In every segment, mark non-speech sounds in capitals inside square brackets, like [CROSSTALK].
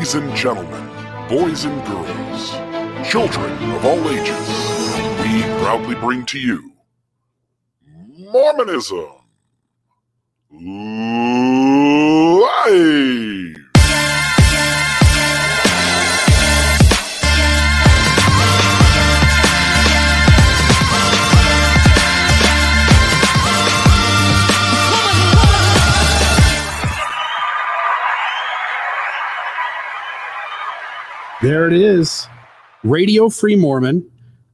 Ladies and gentlemen, boys and girls, children of all ages, we proudly bring to you Mormonism Live! There it is. Radio Free Mormon.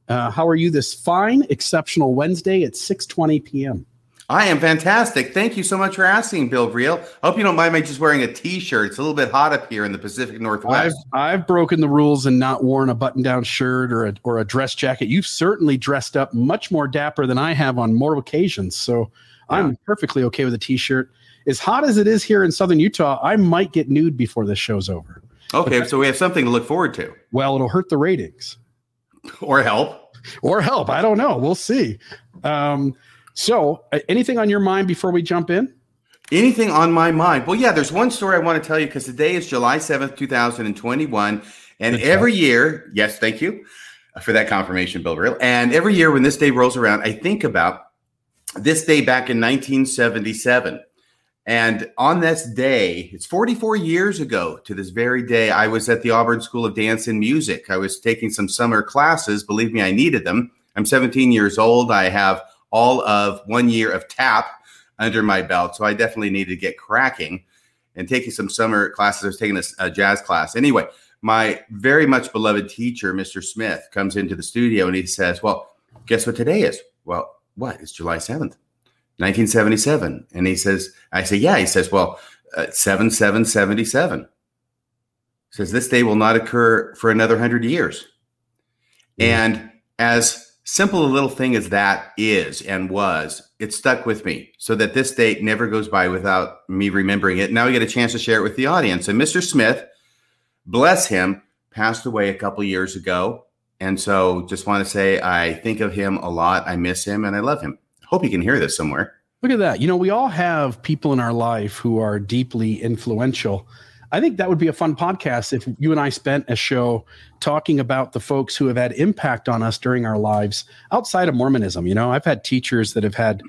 Uh, how are you this fine, exceptional Wednesday at 6:20 p.m.? I am fantastic. Thank you so much for asking, Bill Reel. I hope you don't mind me just wearing a t-shirt. It's a little bit hot up here in the Pacific I've Northwest. I've broken the rules and not worn a button-down shirt or a or a dress jacket. You've certainly dressed up much more dapper than I have on more occasions. So I'm perfectly okay with a t-shirt. As hot as it is here in southern Utah, I might get nude before this show's over. Okay, so we have something to look forward to Well, it'll hurt the ratings. or help. or help. I don't know. We'll see. Um, so, uh, anything on your mind before we jump in? Anything on my mind? Well, yeah, there's one story I want to tell you because today is July 7th, 2021. And Good every year, yes, thank you for that confirmation, Bill Reel. And every year when this day rolls around, I think about this day back in 1977. And on this day, it's 44 years ago to this very day, I was at the Auburn School of Dance and Music. I was taking some summer classes. Believe me, I needed them. I'm 17 years old. I have all of one year of tap under my belt. So I definitely needed to get cracking and taking some summer classes. I was taking a, a jazz class. Anyway, my very much beloved teacher, Mr. Smith, comes into the studio and he says, Well, guess what today is? Well, what? It's July 7th. 1977. And he says, I say, yeah. He says, well, uh, 7777. Says this day will not occur for another 100 years. And as simple a little thing as that is and was, it stuck with me so that this date never goes by without me remembering it. Now we get a chance to share it with the audience. And Mr. Smith, bless him, passed away a couple years ago. And so just want to say I think of him a lot. I miss him and I love him. Hope you can hear this somewhere. Look at that. You know, we all have people in our life who are deeply influential. I think that would be a fun podcast if you and I spent a show talking about the folks who have had impact on us during our lives outside of Mormonism. You know, I've had teachers that have had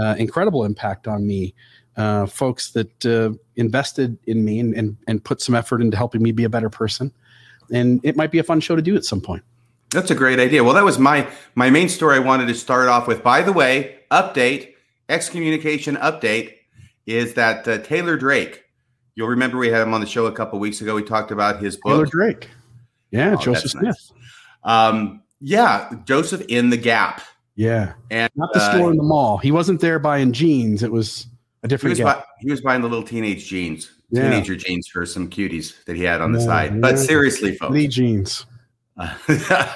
uh, incredible impact on me, uh, folks that uh, invested in me and, and, and put some effort into helping me be a better person. And it might be a fun show to do at some point. That's a great idea. Well, that was my my main story I wanted to start off with. By the way, update, excommunication update is that uh, Taylor Drake, you'll remember we had him on the show a couple weeks ago. We talked about his book. Taylor Drake. Yeah, Oh, Joseph Smith. nice. Um, yeah, Joseph in the Gap. Yeah. And Not the uh, store in the mall. He wasn't there buying jeans. It was a he different was, guy. buy, he was buying the little teenage jeans, Yeah. teenager jeans for some cuties that he had on the Yeah, side. But seriously, folks, Lee jeans. Uh,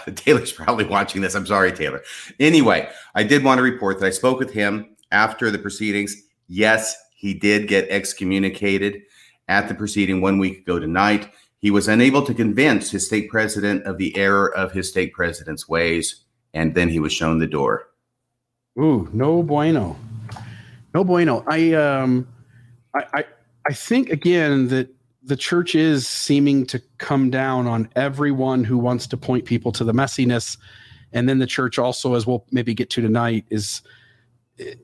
[LAUGHS] Taylor's probably watching this. I'm sorry, Taylor. Anyway, I did want to report that I spoke with him after the proceedings. Yes, he did get excommunicated at the proceeding one week ago tonight. He was unable to convince his state president of the error of his state president's ways, and then he was shown the door. Ooh, no bueno. No bueno. I um I I, I think again that the church is seeming to come down on everyone who wants to point people to the messiness. And then the church also, as we'll maybe get to tonight, is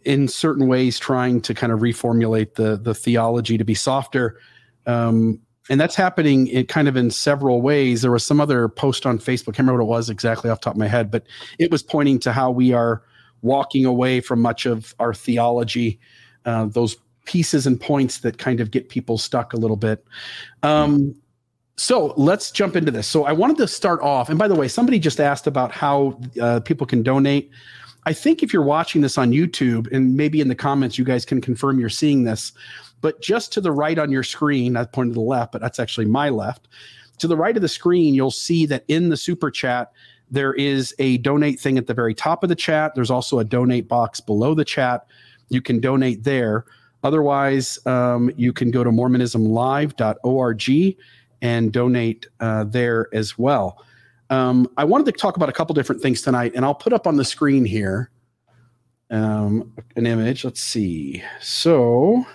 in certain ways trying to kind of reformulate the the theology to be softer. Um, and that's happening in kind of in several ways. There was some other post on Facebook, I can't remember what it was exactly off top of my head, but it was pointing to how we are walking away from much of our theology, uh, those pieces and points that kind of get people stuck a little bit. Um, so let's jump into this. So I wanted to start off, and by the way, somebody just asked about how uh, people can donate. I think if you're watching this on YouTube, and maybe in the comments, you guys can confirm you're seeing this, but just to the right on your screen, I pointed to the left, but that's actually my left. To the right of the screen, you'll see that in the super chat, there is a donate thing at the very top of the chat. There's also a donate box below the chat. You can donate there. Otherwise, um, you can go to mormonismlive.org and donate uh, there as well. Um, I wanted to talk about a couple different things tonight, and I'll put up on the screen here um, an image. Let's see. So,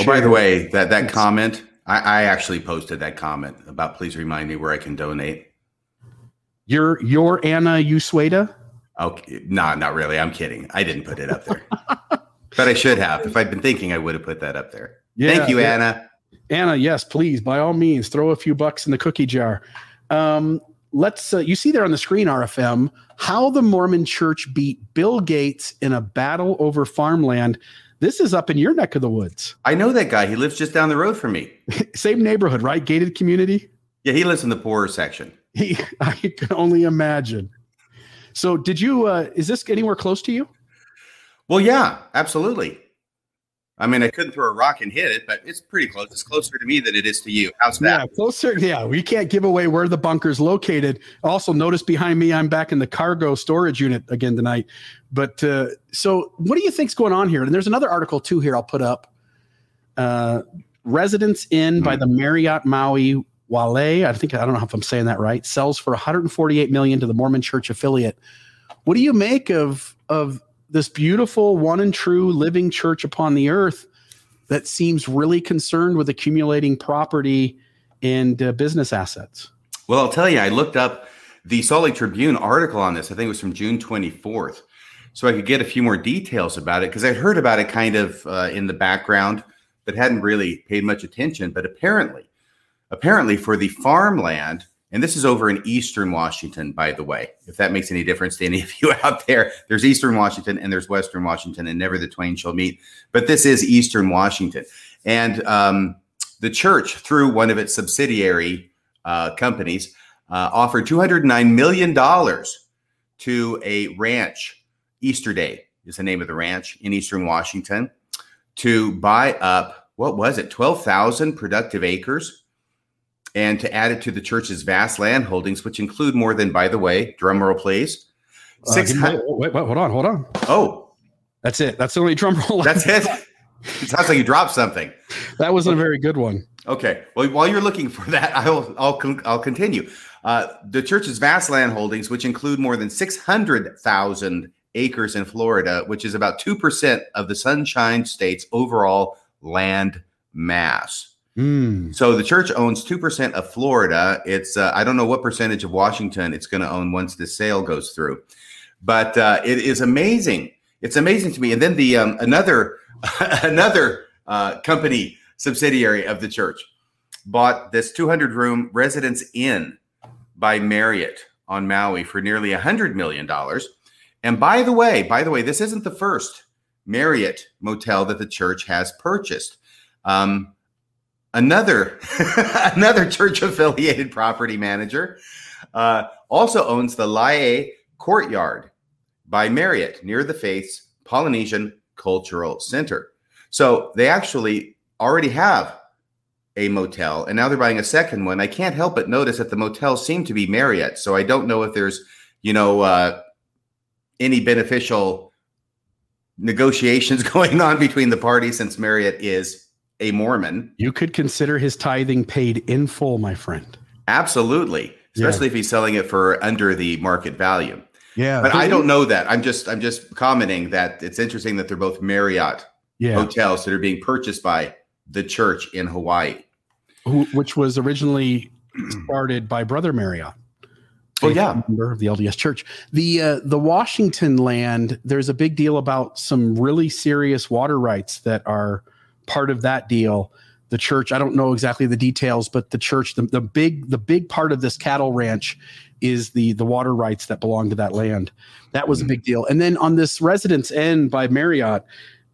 Oh, by the way, that that comment I, I actually posted that comment about please remind me where I can donate. You're you're Anna Usueda? Okay, no, not really. I'm kidding. I didn't put it up there, [LAUGHS] but I should have. If I'd been thinking, I would have put that up there. Yeah, Thank you, yeah. Anna. Anna, yes, please, by all means, throw a few bucks in the cookie jar. Um, let's. Uh, you see there on the screen, RFM, how the Mormon Church beat Bill Gates in a battle over farmland. This is up in your neck of the woods. I know that guy. He lives just down the road from me. [LAUGHS] Same neighborhood, right? Gated community. Yeah, he lives in the poorer section. He, [LAUGHS] I can only imagine. So, did you? Uh, is this anywhere close to you? Well, yeah, absolutely. I mean, I couldn't throw a rock and hit it, but it's pretty close. It's closer to me than it is to you. How's that? Yeah, closer. Yeah, we can't give away where the bunker's located. Also, notice behind me, I'm back in the cargo storage unit again tonight. But uh, so, what do you think's going on here? And there's another article too here. I'll put up. Uh, Residence Inn by the Marriott Maui Wale. I think I don't know if I'm saying that right. Sells for 148 million to the Mormon Church affiliate. What do you make of of this beautiful one and true living church upon the earth that seems really concerned with accumulating property and uh, business assets? Well, I'll tell you, I looked up the Salt Lake Tribune article on this. I think it was from June 24th. So I could get a few more details about it because I heard about it kind of uh, in the background, but hadn't really paid much attention. But apparently, apparently for the farmland, and this is over in Eastern Washington, by the way, if that makes any difference to any of you [LAUGHS] out there, there's Eastern Washington and there's Western Washington, and never the twain shall meet. But this is Eastern Washington. And um, the church, through one of its subsidiary uh, companies, uh, offered $209 million to a ranch. Easterday is the name of the ranch in Eastern Washington to buy up, what was it, 12,000 productive acres and to add it to the church's vast land holdings, which include more than, by the way, drum roll please. Uh, Six wait, wait, hold on, hold on. oh, That's it. That's the only drum roll. that's it. It sounds like you dropped something. that wasn't a very good one. Okay. Well, while you're looking for that, I'll I'll I'll continue. Uh, the church's vast land holdings, which include more than six hundred thousand acres in Florida, which is about two percent of the Sunshine State's overall land mass. Hmm. So the church owns two percent of Florida. It's uh, I don't know what percentage of Washington it's going to own once this sale goes through, but uh, it is amazing. It's amazing to me. And then the um, another [LAUGHS] another uh, company subsidiary of the church bought this 200 room residence inn by Marriott on Maui for nearly a hundred million dollars. And by the way, by the way, this isn't the first Marriott motel that the church has purchased. Um, another [LAUGHS] another church affiliated property manager uh, also owns the Laie Courtyard by Marriott near the Faith's Polynesian Cultural Center. So they actually already have a motel and now they're buying a second one. I can't help but notice that the motels seem to be Marriott. So I don't know if there's, you know, uh, any beneficial negotiations [LAUGHS] going on between the parties since Marriott is a Mormon. You could consider his tithing paid in full, my friend. Absolutely, especially if he's selling it for under the market value. Yeah, But I don't know that. I'm just I'm just commenting that it's interesting that they're both Marriott Yeah, hotels that are being purchased by the church in Hawaii. who, which was originally started by Brother Marriott. Oh, yeah. member of the LDS Church. The uh, the Washington land. There's a big deal about some really serious water rights that are part of that deal. The church. I don't know exactly the details, but the church. The, the big the big part of this cattle ranch is the the water rights that belong to that land. That was a big deal. And then on this Residence Inn by Marriott,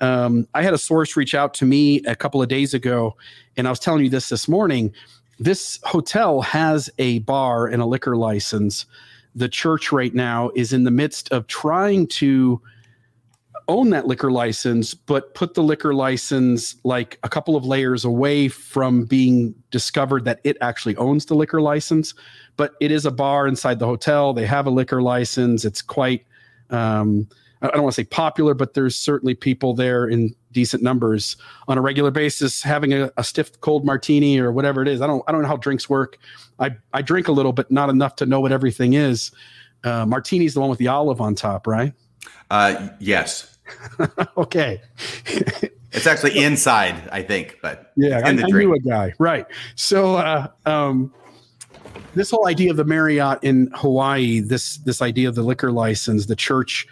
um, I had a source reach out to me a couple of days ago, and I was telling you this this morning. This hotel has a bar and a liquor license. The church right now is in the midst of trying to own that liquor license, but put the liquor license like a couple of layers away from being discovered that it actually owns the liquor license. But it is a bar inside the hotel. They have a liquor license. It's quite, um, I don't want to say popular, but there's certainly people there in decent numbers on a regular basis having a, a stiff cold martini or whatever it is. I don't, I don't know how drinks work. I, I drink a little, but not enough to know what everything is. Uh, martini's the one with the olive on top, right? Uh, yes. [LAUGHS] okay. It's actually inside, I think, but yeah, I, I knew a guy. Right. So, uh, um, this whole idea of the Marriott in Hawaii, this this idea of the liquor license, the church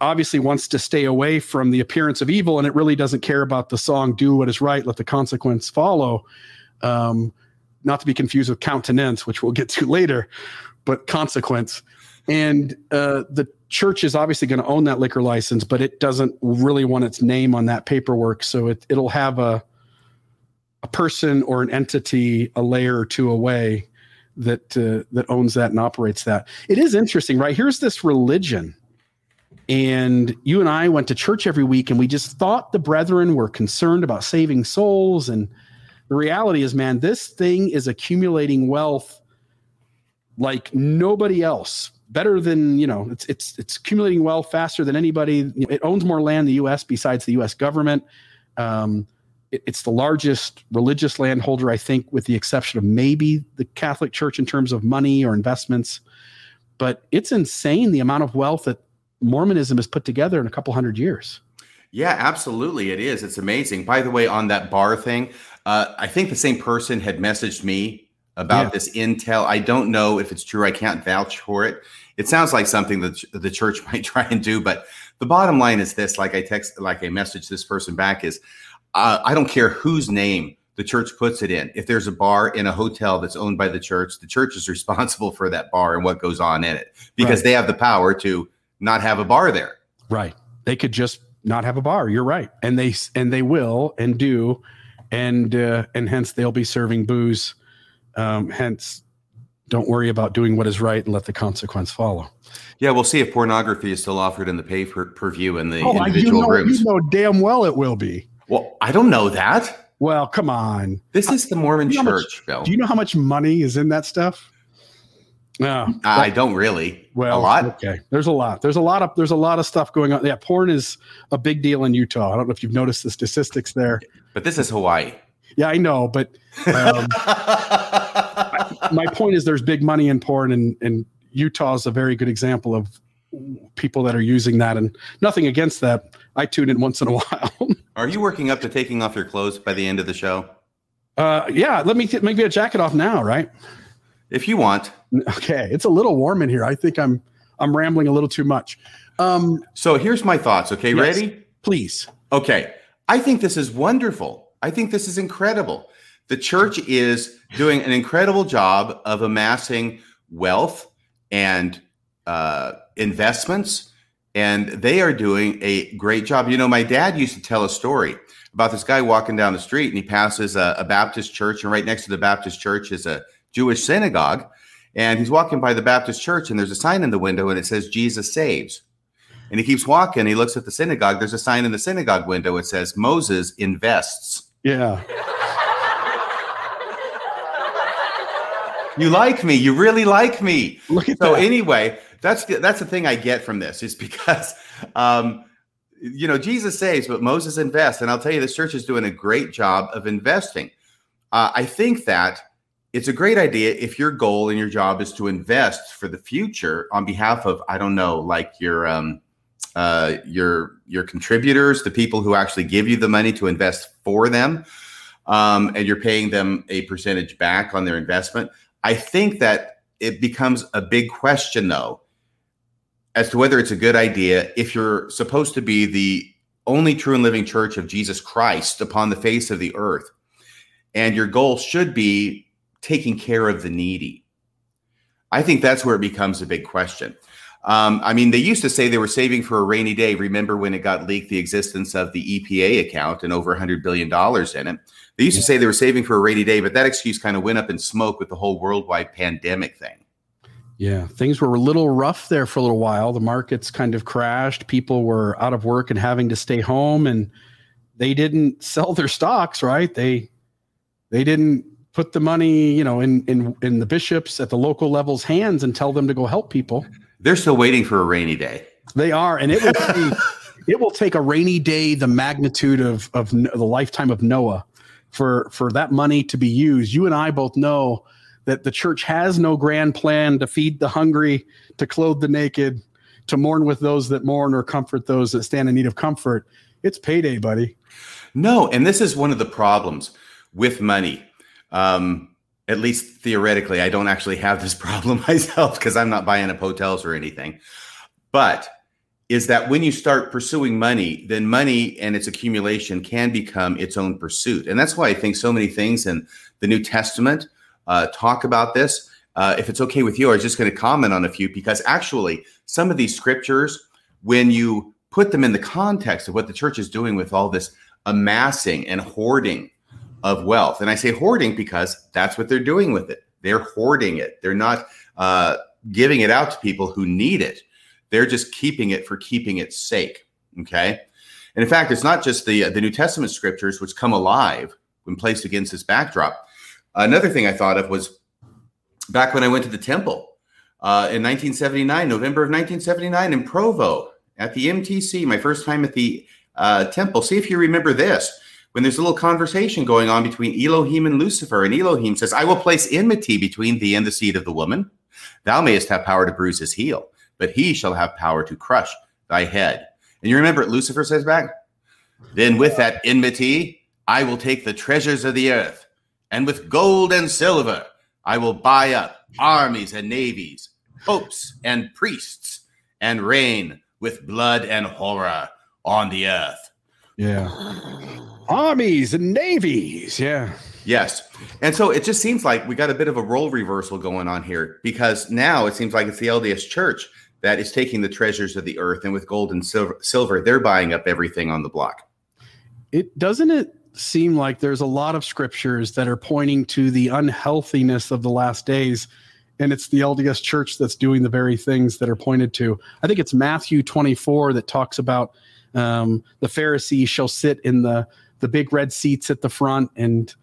obviously wants to stay away from the appearance of evil, and it really doesn't care about the song "Do What Is Right, Let the Consequence Follow." Um, not to be confused with countenance, which we'll get to [LAUGHS] later, but consequence. And uh, the church is obviously going to own that liquor license, but it doesn't really want its name on that paperwork, so it it'll have a a person or an entity a layer or two away that uh, that owns that and operates that. It is interesting, right? Here's this religion, and you and I went to church every week, and we just thought the brethren were concerned about saving souls. And the reality is, man, this thing is accumulating wealth like nobody else. Better than you know, it's it's it's accumulating wealth faster than anybody. It owns more land in the U.S. besides the U.S. government. Um, it- it's the largest religious landholder, I think, with the exception of maybe the Catholic Church in terms of money or investments. But it's insane the amount of wealth that Mormonism has put together in a couple hundred years. Yeah, absolutely. It is. It's amazing. By the way, on that bar thing, uh, I think the same person had messaged me about Yeah. this intel. I don't know if it's true. I can't vouch for it. It sounds like something that the church [LAUGHS] might try and do, but the bottom line is this: like I text, like I message this person back is, uh, I don't care whose name the church puts it in. If there's a bar in a hotel that's owned by the church, the church is [LAUGHS] responsible for that bar and what goes on in it because Right. they have the power to not have a bar there. Right. They could just not have a bar. You're right, and they and they will and do, and uh, and hence they'll be serving booze. Um, hence, don't worry about doing what is right and let the consequence follow. Yeah, we'll see if pornography is still offered in the pay per, per view in the Oh, I- you know, rooms. you know damn well it will be. Well, I don't know that. Well, come on. This is the Mormon how much- Church, Bill. Do you know how much money is in that stuff? No. I don't really. Well, a lot. Okay, there's a lot. There's a lot of there's a lot of stuff going on. Yeah, porn is a big deal in Utah. I don't know if you've noticed the statistics there. But this is Hawaii. Yeah, I know, but um, [LAUGHS] my point is there's big money in porn, and and Utah is a very good example of people that are using that. And nothing against that. I tune in once in a [LAUGHS] while. Are you working up to taking off your clothes by the end of the show? uh, yeah, let me get, make me a jacket off now, right? If you want. Okay, it's a little warm in here. I think I'm I'm rambling a little too much. Um, So here's my thoughts. Okay, Yes. ready? please. Okay. I think this is wonderful. I think this is incredible. The church is doing an incredible job of amassing wealth and uh, investments, and they are doing a great job. You know, my dad used to tell a story about this guy walking down the street, and he passes a, a Baptist church, and right next to the Baptist church is a Jewish synagogue. And he's walking by the Baptist church, and there's a sign in the window, and it says, Jesus saves. And he keeps walking. He looks at the synagogue. There's a sign in the synagogue window. It says, Moses invests. Yeah. You like me. You really like me. Look at So that. anyway, that's the, that's the thing I get from this is [LAUGHS] because, um, you know, Jesus saves, but Moses invests. And I'll tell you, this church is doing a great job of investing. Uh, I think that it's a great idea if your goal and your job is to invest for the future on behalf of, I don't know, like your um, uh, your your contributors, the people who actually give you the money to invest for them, um, and you're paying them a percentage back on their investment. I think that it becomes a big question, though, as to whether it's a good idea if you're supposed to be the only true and living church of Jesus Christ upon the face of the earth, and your goal should be taking care of the needy. I think that's where it becomes a big question. Um, I mean, they used to say they were saving for a rainy day. Remember when it got leaked the existence of the EPA account and over $100 billion in it? They used to say they were saving for a rainy day, but that excuse kind of went up in smoke with the whole worldwide pandemic thing. Yeah, things were a little rough there for a little while. The markets kind of crashed. People were out of work and having to stay home, and they didn't [LAUGHS] sell their stocks. Right? They they didn't put the money, you know, in in in the bishops at the local levels' hands and tell them to go help people. They're still waiting for a rainy day. They are, and it will [LAUGHS] take, it will take a rainy day, the magnitude of of the lifetime of Noah, for for that money to be used. You and I both know that the church has no grand plan to feed the hungry, to clothe the naked, to mourn with those that mourn, or comfort those that stand in need of comfort. it's payday, buddy. No, and this is one of the problems with money. Um, at least theoretically, I don't actually have this [LAUGHS] problem myself because I'm not buying up hotels or anything. But is that when you start pursuing money, then money and its accumulation can become its own pursuit. And that's why I think so many things in the New Testament uh, talk about this. Uh, if it's okay with you, I was just going to comment on a few because actually, some of these scriptures, when you put them in the context of what the church is doing with all this amassing and hoarding of wealth, and I say hoarding because that's what they're doing with it. They're hoarding it. They're not uh, giving it out to people who need it. They're just keeping it for keeping its sake. Okay. And in fact, it's not just the the New Testament scriptures which come alive when placed against this backdrop. Another thing I thought of was back when I went to the temple uh, in 1979, November of 1979, in Provo at the MTC, my first time at the uh, temple. See if you remember this. When there's a little conversation going on between Elohim and Lucifer, and Elohim says, I will place enmity between thee and the seed of the woman. Thou mayest have power to bruise his heel but he shall have power to crush thy head. And you remember what Lucifer says back? Then with that enmity, I will take the treasures of the earth, and with gold and silver, I will buy up armies and navies, popes and priests, and reign with blood and horror on the earth. Yeah. [SIGHS] Armies and navies. Yeah. Yes. And so it just seems like we got a bit of a role reversal going on here because now it seems like it's the LDS church that is taking the treasures of the earth and with gold and silver, silver they're buying up everything on the block. It doesn't it seem like there's a lot of scriptures that are pointing to the unhealthiness of the last days and it's the LDS church that's doing the very things that are pointed to. I think it's Matthew 24 that talks about um, the Pharisees shall sit in the the big red seats at the front and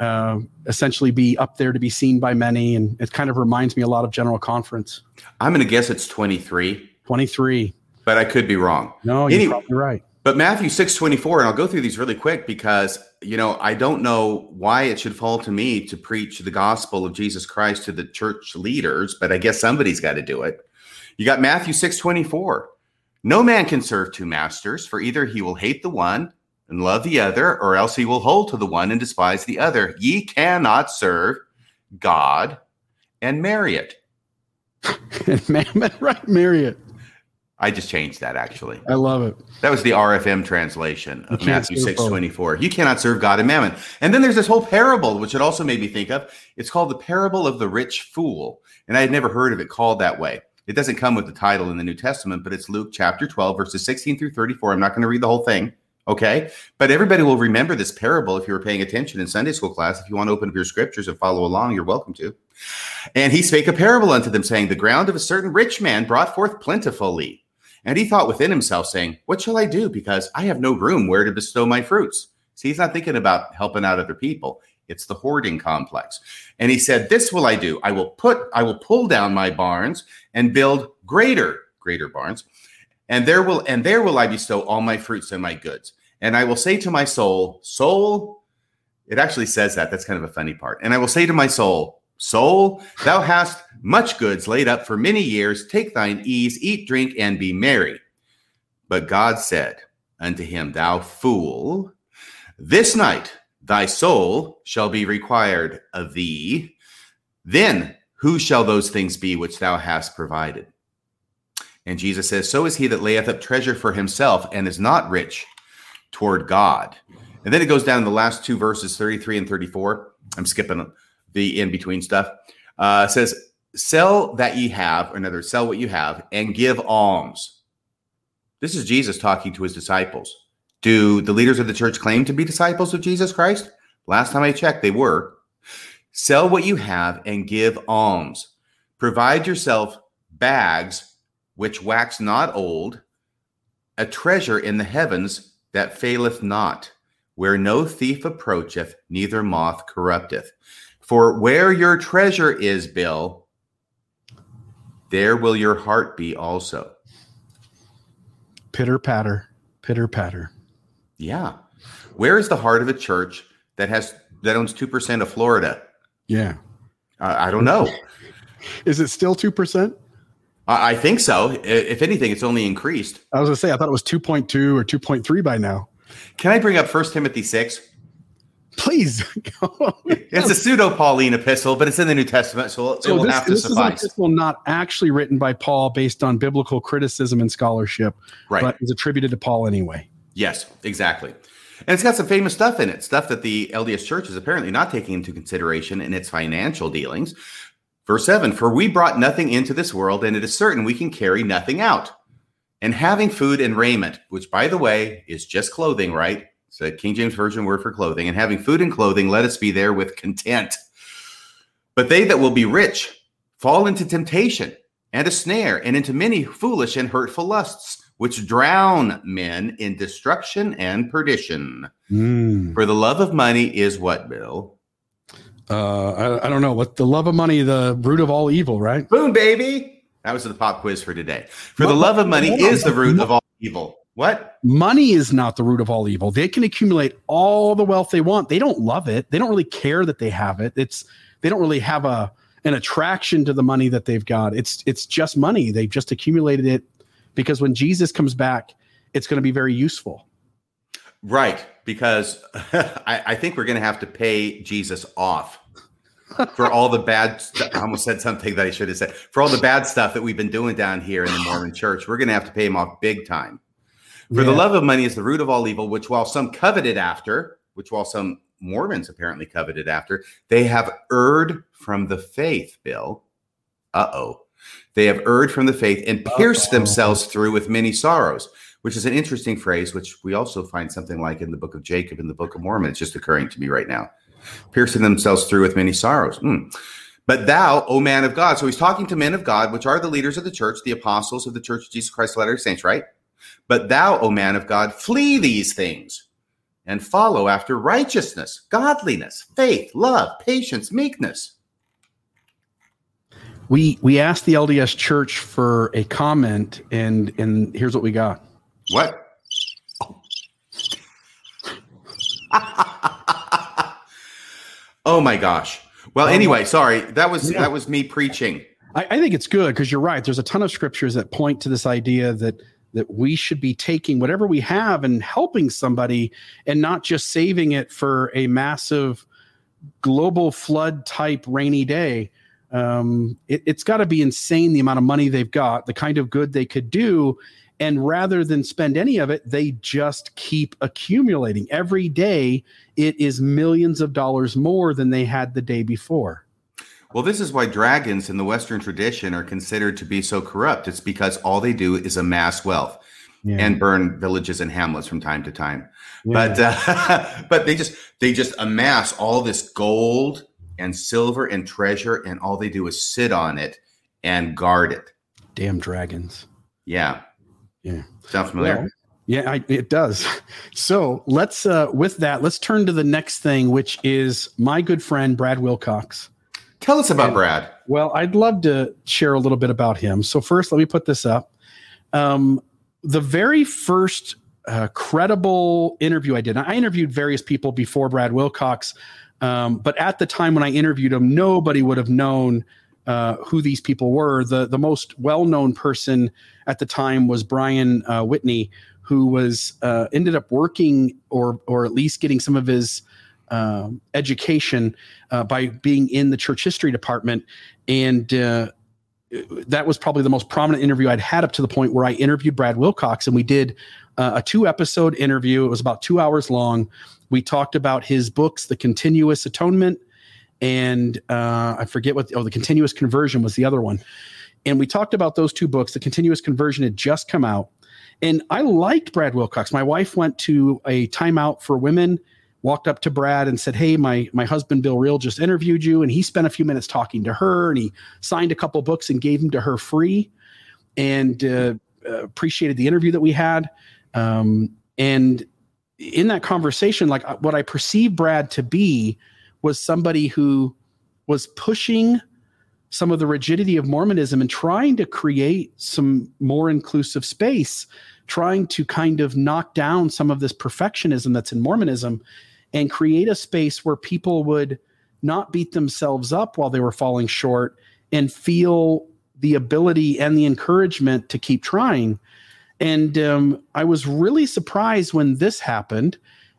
uh, essentially be up there to be seen by many. And it kind of reminds me a lot of General Conference. I'm going to guess it's 23. 23. But I could be wrong. No, you're anyway, right. But Matthew 6 24, and I'll go through these really quick because, you know, I don't know why it should fall to me to preach the gospel of Jesus Christ to the church leaders, but I guess somebody's got to do it. You got Matthew 6 24. No man can serve two masters, for either he will hate the one and love the other, or else he will hold to the one and despise the other. Ye cannot serve God and Marriott. [LAUGHS] Mammon, right? Marriott. I just changed that actually. I love it. That was the RFM translation of Matthew 6 24. You cannot serve God and mammon. And then there's this whole parable, which it also made me think of. It's called the parable of the rich fool. And I had never heard of it called that way. It doesn't come with the title in the New Testament, but it's Luke chapter 12, verses 16 through 34. I'm not going to read the whole thing. Okay. But everybody will remember this parable if you were paying attention in Sunday school class. If you want to open up your scriptures and follow along, you're welcome to. And he spake a parable unto them, saying, The ground of a certain rich man brought forth plentifully. And he thought within himself, saying, What shall I do? Because I have no room where to bestow my fruits. See, he's not thinking about helping out other people. It's the hoarding complex. And he said, This will I do. I will put, I will pull down my barns and build greater, greater barns and there will and there will I bestow all my fruits and my goods. And I will say to my soul, soul, it actually says that. That's kind of a funny part. And I will say to my soul, soul, thou hast much goods laid up for many years. Take thine ease, eat, drink, and be merry. But God said unto him, Thou fool, this night thy soul shall be required of thee. Then who shall those things be which thou hast provided? And Jesus says, So is he that layeth up treasure for himself and is not rich toward God. And then it goes down in the last two verses, 33 and 34. I'm skipping the in between stuff. Uh, says, Sell that ye have, or another, sell what you have, and give alms. This is Jesus talking to his disciples. Do the leaders of the church claim to be disciples of Jesus Christ? Last time I checked, they were. Sell what you have and give alms. Provide yourself bags which wax not old, a treasure in the heavens that faileth not, where no thief approacheth, neither moth corrupteth. For where your treasure is, Bill, there will your heart be also. Pitter patter, pitter patter. Yeah. Where is the heart of a church that has that owns two percent of Florida? Yeah. Uh, I don't know. [LAUGHS] is it still two percent? I I think so. If anything, it's only increased. I was gonna say I thought it was 2.2 or 2.3 by now. Can I bring up First Timothy six? Please. [LAUGHS] It's a pseudo Pauline epistle, but it's in the New Testament, so, it so will this, have to this is an epistle not actually written by Paul based on biblical criticism and scholarship, Right. but is attributed to Paul anyway. Yes, exactly. And it's got some famous stuff in it, stuff that the LDS Church is apparently not taking into consideration in its financial dealings. Verse 7 For we brought nothing into this world, and it is certain we can carry nothing out. And having food and raiment, which by the way is just clothing, right? It's a King James Version word for clothing. And having food and clothing, let us be there with content. But they that will be rich fall into temptation and a snare, and into many foolish and hurtful lusts, which drown men in destruction and perdition. Mm. For the love of money is what, Bill? Uh, I, I don't know what the love of money, the root of all evil, right? Boom, baby. That was the pop quiz for today. For the love of money is the root of all evil. What? Money is not the root of all evil. They can accumulate all the wealth they want. They don't love it. They don't really care that they have it. It's they don't really have a an attraction to the money that they've got. It's it's just money. They've just accumulated it because when Jesus comes back, it's going to be very useful. Right. Because [LAUGHS] I, I think we're going to have to pay Jesus off for all the bad stu- I almost said something that I should have said. For all the bad stuff that we've been doing down here in the Mormon church, we're going to have to pay him off big time. For the love of money is the root of all evil, which while some coveted after, which while some Mormons apparently coveted after, they have erred from the faith, Bill. Uh oh. They have erred from the faith and pierced Uh-oh. themselves through with many sorrows, which is an interesting phrase, which we also find something like in the book of Jacob in the book of Mormon. It's just occurring to me right now. Piercing themselves through with many sorrows. Hmm. But thou, O man of God. So he's talking to men of God, which are the leaders of the church, the apostles of the church of Jesus Christ, Latter Saints, right? But thou, O man of God, flee these things and follow after righteousness, godliness, faith, love, patience, meekness. We we asked the LDS Church for a comment, and and here's what we got. What? oh my gosh. Well, anyway, sorry. That was Yeah. that was me preaching. I, I think it's good because you're right. There's a ton of scriptures that point to this idea that that we should be taking whatever we have and helping somebody, and not just saving it for a massive global flood type rainy day. Um, it, it's got to be insane the amount of money they've got, the kind of good they could do. And rather than spend any of it, they just keep accumulating. Every day, it is millions of dollars more than they had the day before. Well, this is why dragons in the Western tradition are considered to be so corrupt. It's because all they do is amass wealth Yeah. and burn villages and hamlets from time to time. Yeah. But uh, [LAUGHS] but they just they just amass all this gold and silver and treasure, and all they do is sit on it and guard it. damn dragons. Yeah. Yeah. Sound familiar? Well, yeah, I, it does. [LAUGHS] So let's, uh, with that, let's turn to the next thing, which is my good friend Brad Wilcox. Tell us about and- Brad. Well, I'd love to share a little bit about him. So first, let me put this up. Um, the very first uh, credible interview I did, I interviewed various people before Brad Wilcox, um, but at the time when I interviewed him, nobody would have known uh, who these people were. The the most well known person at the time was Brian uh, Whitney, who was uh, ended up working or or at least getting some of his um, education uh, by being in the church history department, and uh, that was probably the most prominent interview I'd had up to the point where I interviewed Brad Wilcox, and we did a two episode interview. It was about two hours long. We talked about his books, The Continuous Atonement, and uh, I forget what, oh, The Continuous Conversion was the other one. And we talked about those two books. The Continuous Conversion had just come out. And I liked Brad Wilcox. My wife went to a Time Out for Women, walked up to Brad and said, Hey, my, my husband, Bill Reel just interviewed you. And he spent a few minutes talking to her and he signed a couple books and gave them to her free and uh, uh, appreciated the interview that we had. Um, and in that conversation, like uh, what I perceived Brad to be was somebody who was pushing some of the rigidity of Mormonism and trying to create some more inclusive space, trying to kind of knock down some of this perfectionism that's in Mormonism and create a space where people would not beat themselves up while they were falling short and feel the ability and the encouragement to keep trying. And um, I was really surprised when this happened.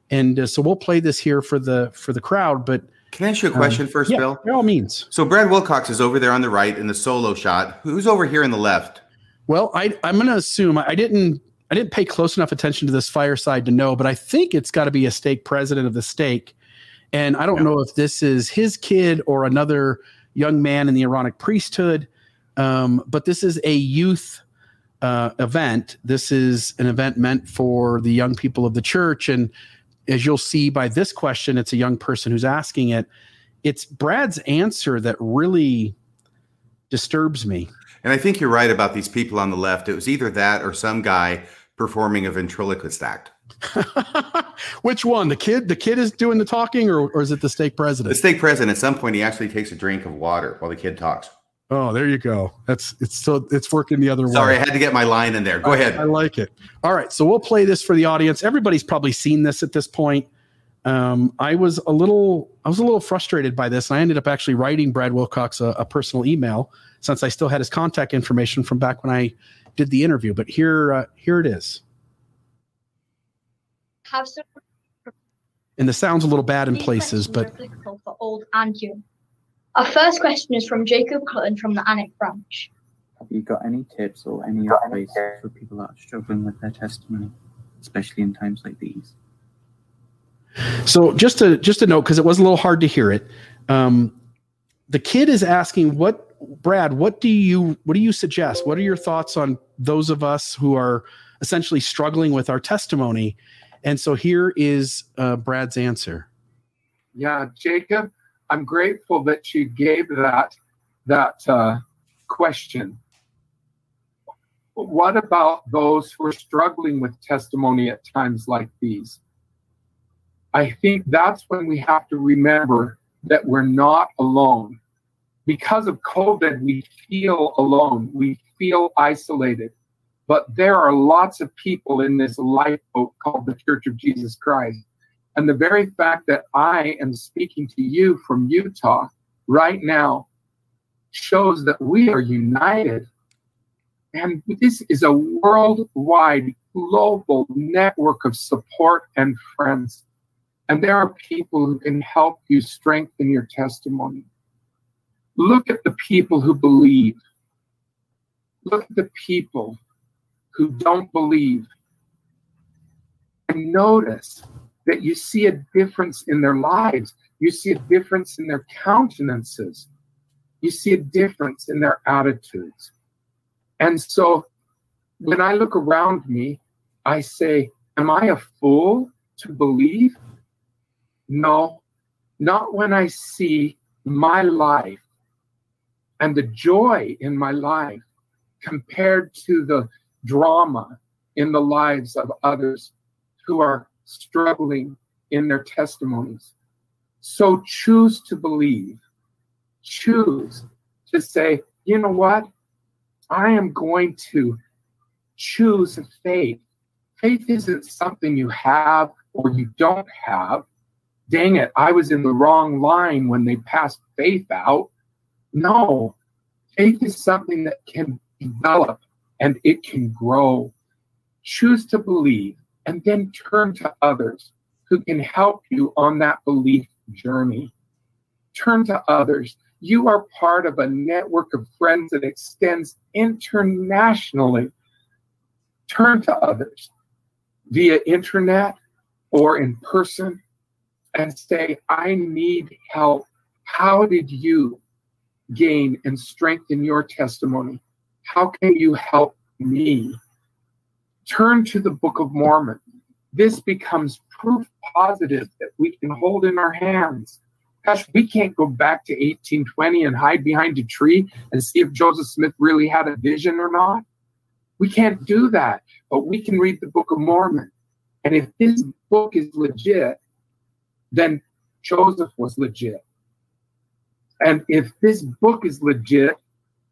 And uh, so we'll play this here for the for the crowd. But can I ask you a question um, first, yeah, Bill? By all means. So Brad Wilcox is over there on the right in the solo shot. Who's over here in the left? Well, I, I'm going to assume I didn't I didn't pay close enough attention to this fireside to know, but I think it's got to be a stake president of the stake. And I don't yeah. know if this is his kid or another young man in the Aaronic priesthood. Um, but this is a youth uh, event. This is an event meant for the young people of the church. And as you'll see by this question, it's a young person who's asking it. It's Brad's answer that really disturbs me. And I think you're right about these people on the left. It was either that or some guy performing a ventriloquist act. [LAUGHS] Which one? The kid? The kid is doing the talking, or, or is it the stake president? The stake president. At some point, he actually takes a drink of water while the kid talks. Oh, there you go. That's it's so it's working the other Sorry, way. Sorry, I had to get my line in there. Go I, ahead. I like it. All right, so we'll play this for the audience. Everybody's probably seen this at this point. Um, I was a little I was a little frustrated by this, and I ended up actually writing Brad Wilcox a, a personal email since I still had his contact information from back when I did the interview. But here uh, here it is. Have some. And the sound's a little bad in places, but for old and young. Our first question is from Jacob Cullen from the Alnwick branch. Have you got any tips or any advice for people that are struggling with their testimony, especially in times like these? So just to just to note, because it was a little hard to hear it, um, the kid is asking, "What, Brad? What do you what do you suggest? What are your thoughts on those of us who are essentially struggling with our testimony?" And so here is uh, Brad's answer. Yeah, Jacob, I'm grateful that you gave that that uh, question. What about those who are struggling with testimony at times like these? I think that's when we have to remember that we're not alone. Because of COVID, we feel alone. We feel isolated. But there are lots of people in this lifeboat called the Church of Jesus Christ and the very fact that I am speaking to you from Utah right now shows that we are united. And this is a worldwide, global network of support and friends. And there are people who can help you strengthen your testimony. Look at the people who believe. Look at the people who don't believe. And notice that you see a difference in their lives. You see a difference in their countenances. You see a difference in their attitudes. And so when I look around me, I say, Am I a fool to believe? No, not when I see my life and the joy in my life compared to the drama in the lives of others who are struggling in their testimonies. So choose to believe. Choose to say, you know what? I am going to choose faith. Faith isn't something you have or you don't have. Dang it, I was in the wrong line when they passed faith out. No, faith is something that can develop and it can grow. Choose to believe and then turn to others who can help you on that belief journey. Turn to others. You are part of a network of friends that extends internationally. Turn to others via internet or in person and say, I need help. How did you gain and strengthen your testimony? How can you help me? Turn to the Book of Mormon. This becomes proof positive that we can hold in our hands. Gosh, we can't go back to 1820 and hide behind a tree and see if Joseph Smith really had a vision or not. We can't do that, but we can read the Book of Mormon. And if this book is legit, then Joseph was legit. And if this book is legit,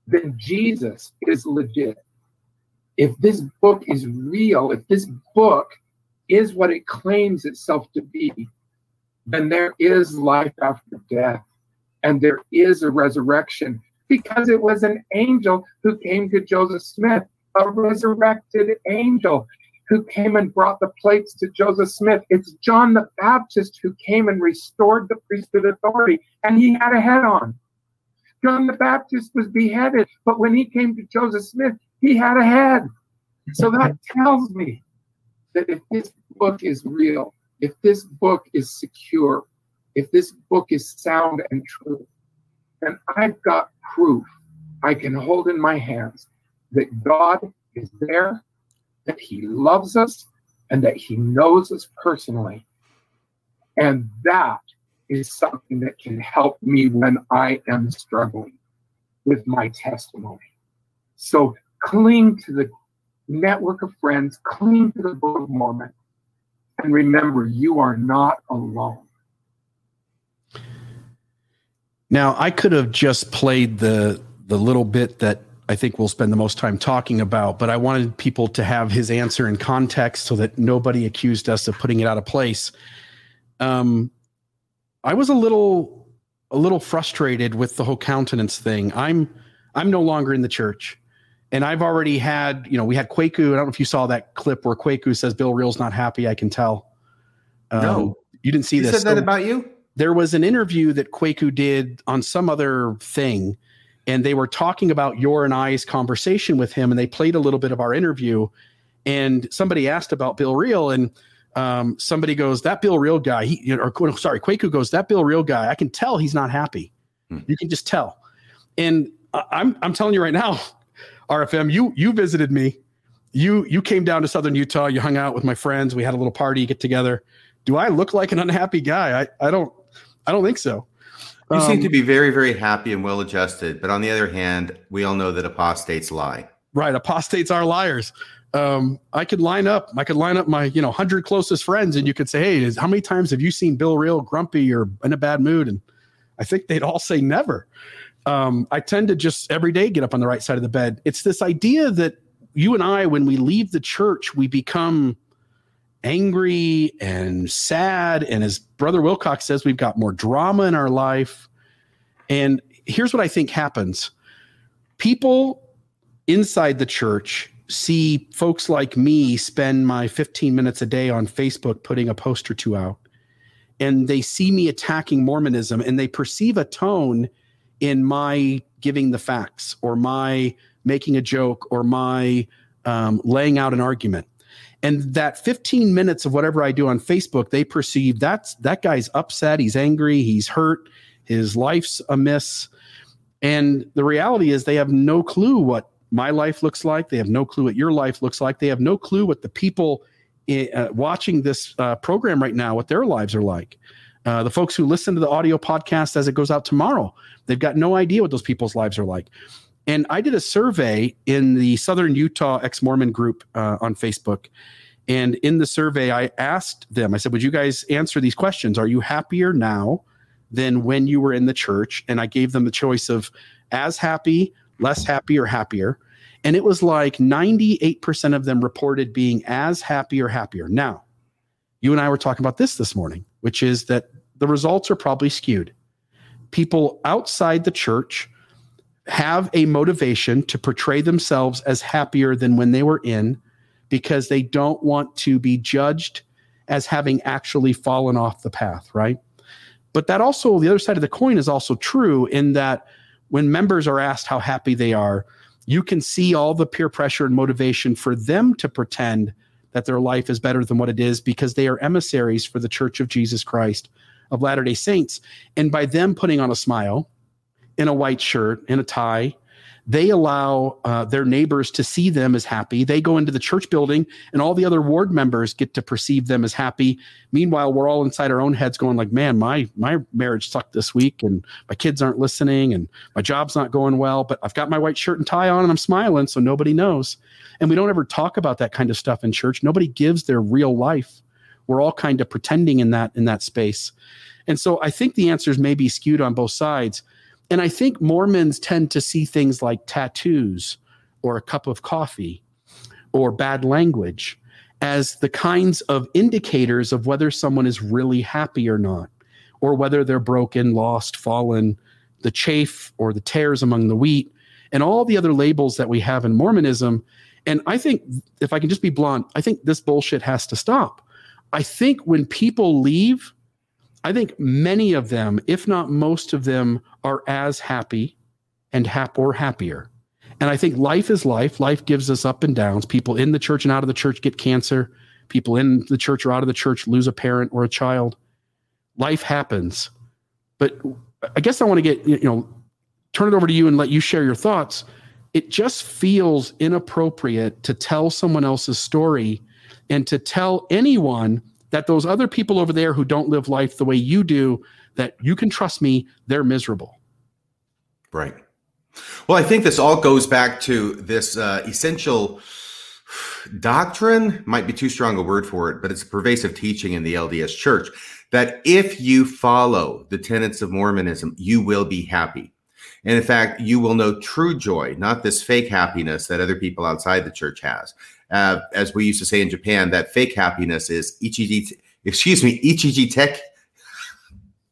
then Jesus is legit if this book is real, if this book is what it claims itself to be, then there is life after death and there is a resurrection because it was an angel who came to Joseph Smith, a resurrected angel who came and brought the plates to Joseph Smith. It's John the Baptist who came and restored the priesthood authority, and he had a head on. John the Baptist was beheaded, but when he came to Joseph Smith, he had a head. So that tells me that if this book is real, if this book is secure, if this book is sound and true, then I've got proof I can hold in my hands that God is there, that He loves us, and that He knows us personally. And that is something that can help me when I am struggling with my testimony. So cling to the network of friends, cling to the Book of Mormon, and remember you are not alone. Now, I could have just played the the little bit that I think we'll spend the most time talking about, but I wanted people to have his answer in context so that nobody accused us of putting it out of place. Um, I was a little a little frustrated with the whole countenance thing. I'm I'm no longer in the church. And I've already had, you know, we had Kwaku. I don't know if you saw that clip where Kwaku says Bill Reel's not happy. I can tell. Um, no, you didn't see he this. Said that so about you? There was an interview that Kwaku did on some other thing, and they were talking about your and I's conversation with him, and they played a little bit of our interview. And somebody asked about Bill Reel, and um, somebody goes, "That Bill Reel guy," he or sorry, Kwaku goes, "That Bill Reel guy, I can tell he's not happy. Hmm. You can just tell." And I'm I'm telling you right now, RFM, you you visited me. You you came down to Southern Utah. You hung out with my friends. We had a little party, get together. Do I look like an unhappy guy? I, I don't I don't think so. You um, seem to be very very happy and well adjusted. But on the other hand, we all know that apostates lie. Right, apostates are liars. Um, I could line up. I could line up my you know hundred closest friends, and you could say, "Hey, how many times have you seen Bill real grumpy or in a bad mood?" And I think they'd all say never um, I tend to just every day get up on the right side of the bed. It's this idea that you and I, when we leave the church, we become angry and sad. And as Brother Wilcox says, we've got more drama in our life. And here's what I think happens people inside the church see folks like me spend my 15 minutes a day on Facebook putting a post or two out. And they see me attacking Mormonism and they perceive a tone in my giving the facts or my making a joke or my um, laying out an argument. And that 15 minutes of whatever I do on Facebook, they perceive that's that guy's upset, he's angry, he's hurt, his life's amiss. And the reality is they have no clue what my life looks like. They have no clue what your life looks like. They have no clue what the people uh, watching this uh, program right now, what their lives are like. Uh, the folks who listen to the audio podcast as it goes out tomorrow, they've got no idea what those people's lives are like. And I did a survey in the Southern Utah ex Mormon group uh, on Facebook. And in the survey, I asked them, I said, Would you guys answer these questions? Are you happier now than when you were in the church? And I gave them the choice of as happy, less happy, or happier. And it was like 98% of them reported being as happy or happier. Now, you and I were talking about this this morning, which is that the results are probably skewed. People outside the church have a motivation to portray themselves as happier than when they were in because they don't want to be judged as having actually fallen off the path, right? But that also, the other side of the coin is also true in that when members are asked how happy they are, you can see all the peer pressure and motivation for them to pretend that their life is better than what it is because they are emissaries for the Church of Jesus Christ of Latter day Saints. And by them putting on a smile, in a white shirt, in a tie, they allow uh, their neighbors to see them as happy. They go into the church building, and all the other ward members get to perceive them as happy. Meanwhile, we're all inside our own heads, going like, "Man, my my marriage sucked this week, and my kids aren't listening, and my job's not going well. But I've got my white shirt and tie on, and I'm smiling, so nobody knows." And we don't ever talk about that kind of stuff in church. Nobody gives their real life. We're all kind of pretending in that in that space. And so I think the answers may be skewed on both sides. And I think Mormons tend to see things like tattoos or a cup of coffee or bad language as the kinds of indicators of whether someone is really happy or not, or whether they're broken, lost, fallen, the chaff or the tares among the wheat, and all the other labels that we have in Mormonism. And I think, if I can just be blunt, I think this bullshit has to stop. I think when people leave, I think many of them, if not most of them, are as happy and hap or happier. And I think life is life. Life gives us up and downs. People in the church and out of the church get cancer. People in the church or out of the church lose a parent or a child. Life happens. But I guess I want to get, you know, turn it over to you and let you share your thoughts. It just feels inappropriate to tell someone else's story and to tell anyone that those other people over there who don't live life the way you do, that you can trust me, they're miserable. Right. Well, I think this all goes back to this uh, essential doctrine, might be too strong a word for it, but it's a pervasive teaching in the LDS church that if you follow the tenets of Mormonism, you will be happy. And in fact, you will know true joy, not this fake happiness that other people outside the church has. Uh, as we used to say in Japan, that fake happiness is ichiji, excuse me, ichiji tek.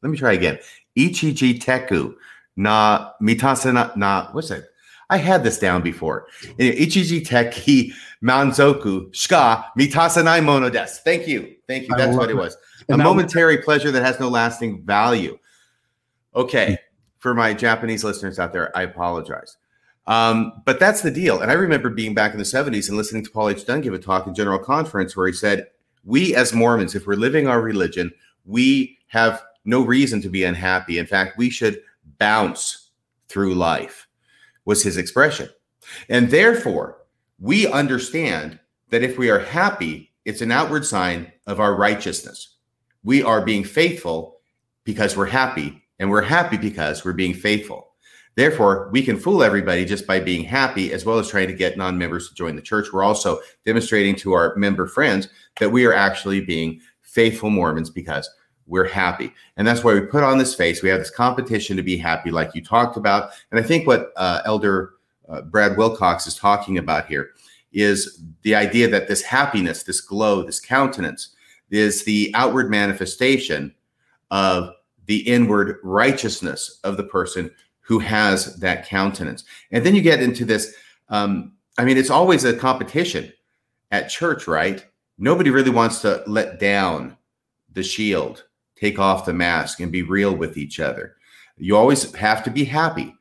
Let me try again. Ichiji teku na mitasana na what's that? I had this down before. Ichiji teki manzoku shika mitasanai mono des. Thank you. Thank you. That's what it was. A momentary pleasure that has no lasting value. Okay. For my Japanese listeners out there, I apologize. Um, but that's the deal. And I remember being back in the 70s and listening to Paul H. Dunn give a talk in General Conference where he said, We as Mormons, if we're living our religion, we have no reason to be unhappy. In fact, we should bounce through life, was his expression. And therefore, we understand that if we are happy, it's an outward sign of our righteousness. We are being faithful because we're happy, and we're happy because we're being faithful. Therefore, we can fool everybody just by being happy, as well as trying to get non members to join the church. We're also demonstrating to our member friends that we are actually being faithful Mormons because we're happy. And that's why we put on this face. We have this competition to be happy, like you talked about. And I think what uh, Elder uh, Brad Wilcox is talking about here is the idea that this happiness, this glow, this countenance is the outward manifestation of the inward righteousness of the person who has that countenance. And then you get into this. Um, I mean, it's always a competition at church, right? Nobody really wants to let down the shield take off the mask and be real with each other. You always have to be happy.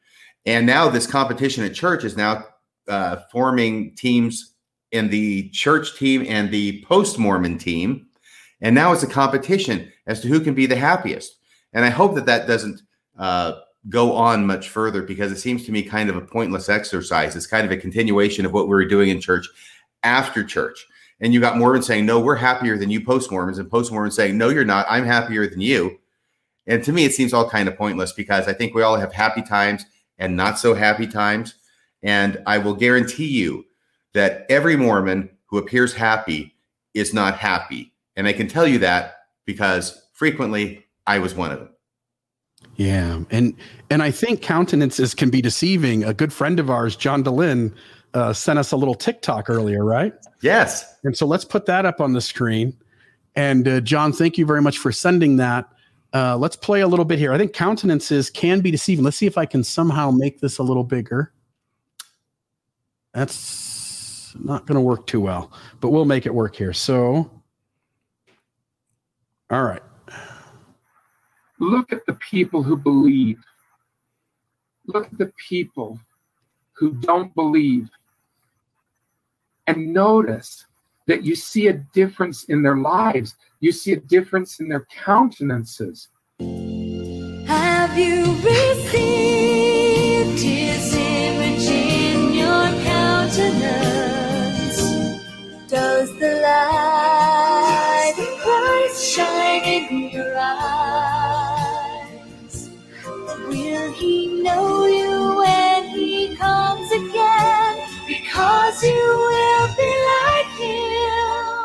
And now this competition at church is now uh, forming teams in the church team and the post Mormon team. And now it's a competition as to who can be the happiest. And I hope that that doesn't uh, go on much further because it seems to me kind of a pointless exercise. It's kind of a continuation of what we were doing in church after church and you got Mormons saying, "No, we're happier than you post Mormons," and post Mormons saying, "No, you're not. I'm happier than you." And to me, it seems all kind of pointless because I think we all have happy times and not so happy times. And I will guarantee you that every Mormon who appears happy is not happy. And I can tell you that because frequently I was one of them. Yeah, and and I think countenances can be deceiving. A good friend of ours, John Dehlin, uh, sent us a little TikTok earlier, right? Yes. And so let's put that up on the screen. And uh, John, thank you very much for sending that. Uh, let's play a little bit here. I think countenances can be deceiving. Let's see if I can somehow make this a little bigger. That's not going to work too well, but we'll make it work here. So, all right. Look at the people who believe. Look at the people who don't believe and notice that you see a difference in their lives. You see a difference in their countenances. Have you received his he know you when he comes again? Because you will be like him.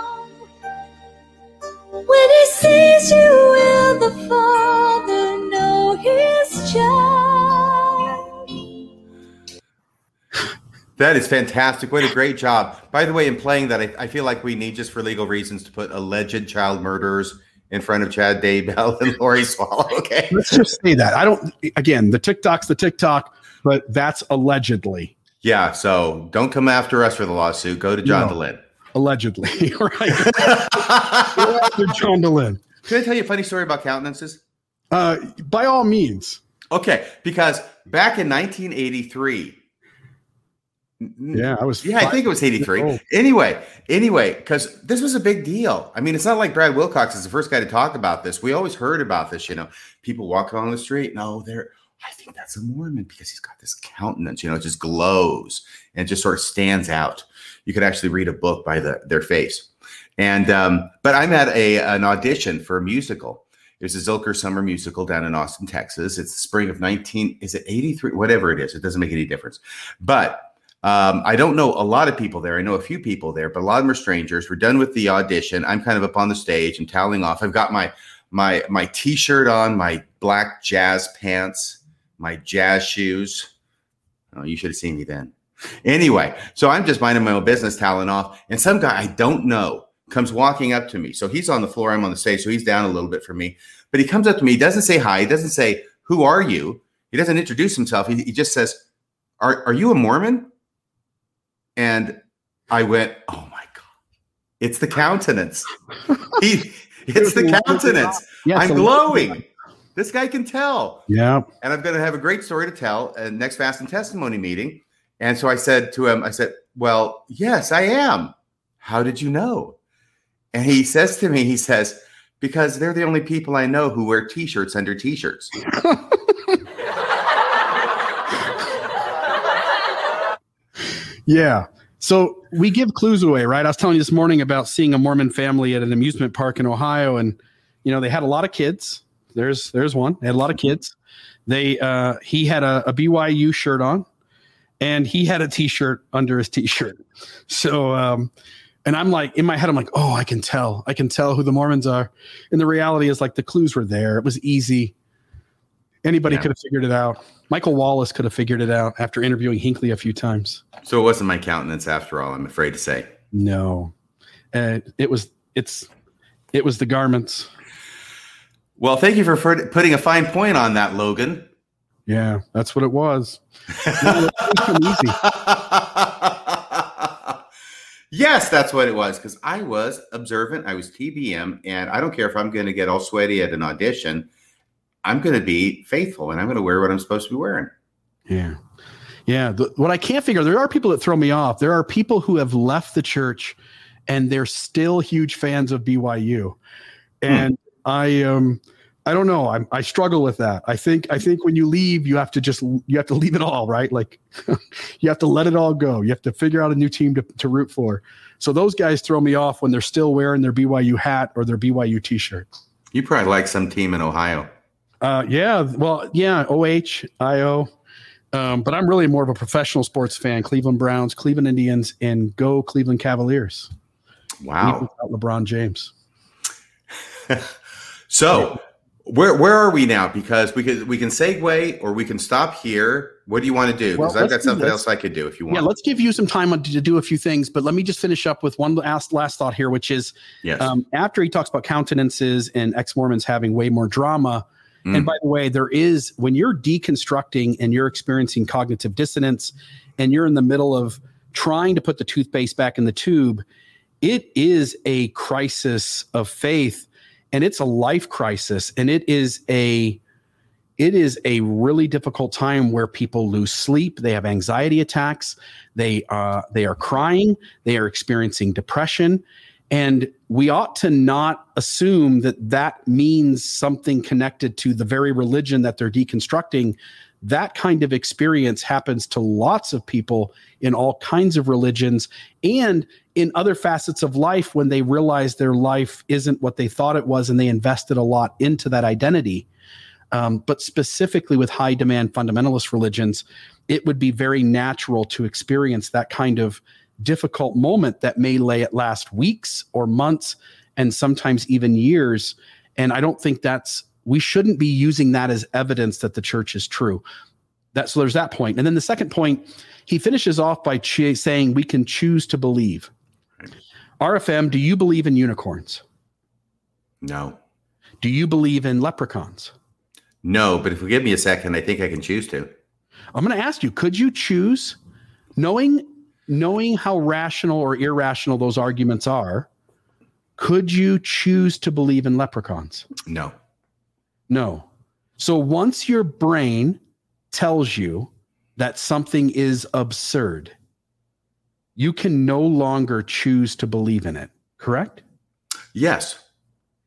When he sees you, will the Father know his child? That is fantastic. What a great job. By the way, in playing that, I, I feel like we need, just for legal reasons, to put alleged child murderers in front of Chad Daybell and [LAUGHS] Lori Vallow. Okay. Let's just say that. I don't. Again, the TikTok's the TikTok, but that's allegedly. Yeah. So don't come after us for the lawsuit. Go to John No. Dehlin. Allegedly, [LAUGHS] right? [LAUGHS] Go after John Dehlin. Can I tell you a funny story about countenances? Uh, by all means. Okay, because back in 1983. Yeah, I was. Yeah, I think it was 83. old. Anyway, anyway, because this was a big deal. I mean, it's not like Brad Wilcox is the first guy to talk about this. We always heard about this, you know, people walking on the street. No, they're, I think that's a Mormon because he's got this countenance, you know, it just glows and just sort of stands out. You could actually read a book by the, their face. And, um, but I'm at a, an audition for a musical. It was a Zilker summer musical down in Austin, Texas. It's the spring of 19, is it 83? Whatever it is, it doesn't make any difference. But um, I don't know a lot of people there. I know a few people there, but a lot of them are strangers. We're done with the audition. I'm kind of up on the stage and toweling off. I've got my my my t-shirt on, my black jazz pants, my jazz shoes. Oh, you should have seen me then. Anyway, so I'm just minding my own business, toweling off, and some guy I don't know comes walking up to me. So he's on the floor, I'm on the stage, so he's down a little bit from me. But he comes up to me, he doesn't say hi, he doesn't say, Who are you? He doesn't introduce himself. He, he just says, are, are you a Mormon? And I went, Oh my God, it's the countenance. he, it's the countenance. Yes, I'm glowing. This guy can tell Yeah. and I'm going to have a great story to tell at next fast and testimony meeting. And so I said to him, I said, "Well, yes, I am. How did you know?" And he says to me, he says, "Because they're the only people I know who wear t-shirts under t-shirts." [LAUGHS] Yeah. So we give clues away, right? I was telling you this morning about seeing a Mormon family at an amusement park in Ohio, and you know they had a lot of kids. There's there's one. They had a lot of kids. They uh, he had a, a BYU shirt on, and he had a T-shirt under his T-shirt. So, um, and I'm like in my head, I'm like, oh, I can tell, I can tell who the Mormons are. And the reality is, like the clues were there. It was easy. Anybody Yeah. could have figured it out. Michael Wallace could have figured it out after interviewing Hinckley a few times. So it wasn't my countenance after all. I'm afraid to say. No, uh, it was it's it was the garments. Well, thank you for putting a fine point on that, Logan. Yeah, that's what it was. No, [LAUGHS] easy. yes, that's what it was. Because I was observant. I was TBM, and I don't care if I'm going to get all sweaty at an audition. I'm going to be faithful, and I'm going to wear what I'm supposed to be wearing. Yeah, yeah. The, what I can't figure there are people that throw me off. There are people who have left the church, and they're still huge fans of BYU, and I um. I don't know. I, I struggle with that. I think I think when you leave, you have to just you have to leave it all, right? Like [LAUGHS] you have to let it all go. You have to figure out a new team to, to root for. So those guys throw me off when they're still wearing their BYU hat or their BYU t-shirt. You probably like some team in Ohio. Uh, yeah, well, yeah, OH, IO. Um, but I'm really more of a professional sports fan. Cleveland Browns, Cleveland Indians, and go Cleveland Cavaliers. Wow. Without LeBron James. [LAUGHS] So where where are we now? Because we could we can segue or we can stop here. What do you want to do? Well, Because I've got something else I could do if you want. Yeah, let's give you some time to do a few things, but let me just finish up with one last last thought here, which is yes. um, after he talks about countenances and ex Mormons having way more drama. Mm. And by the way, there is when you're deconstructing and you're experiencing cognitive dissonance and you're in the middle of trying to put the toothpaste back in the tube, it is a crisis of faith and it's a life crisis and it is a it is a really difficult time where people lose sleep they have anxiety attacks they uh, they are crying they are experiencing depression and we ought to not assume that that means something connected to the very religion that they're deconstructing. That kind of experience happens to lots of people in all kinds of religions and in other facets of life when they realize their life isn't what they thought it was and they invested a lot into that identity. Um, but specifically with high demand fundamentalist religions, it would be very natural to experience that kind of difficult moment that may lay at last weeks or months and sometimes even years. And I don't think that's, we shouldn't be using that as evidence that the church is true. That, so there's that point. And then the second point, he finishes off by ch- saying we can choose to believe. RFM, do you believe in unicorns? no. Do you believe in leprechauns? No, but if you give me a second, I think I can choose to. I'm going to ask you, could you choose knowing knowing how rational or irrational those arguments are, could you choose to believe in leprechauns? No. No. So once your brain tells you that something is absurd, you can no longer choose to believe in it, correct? Yes.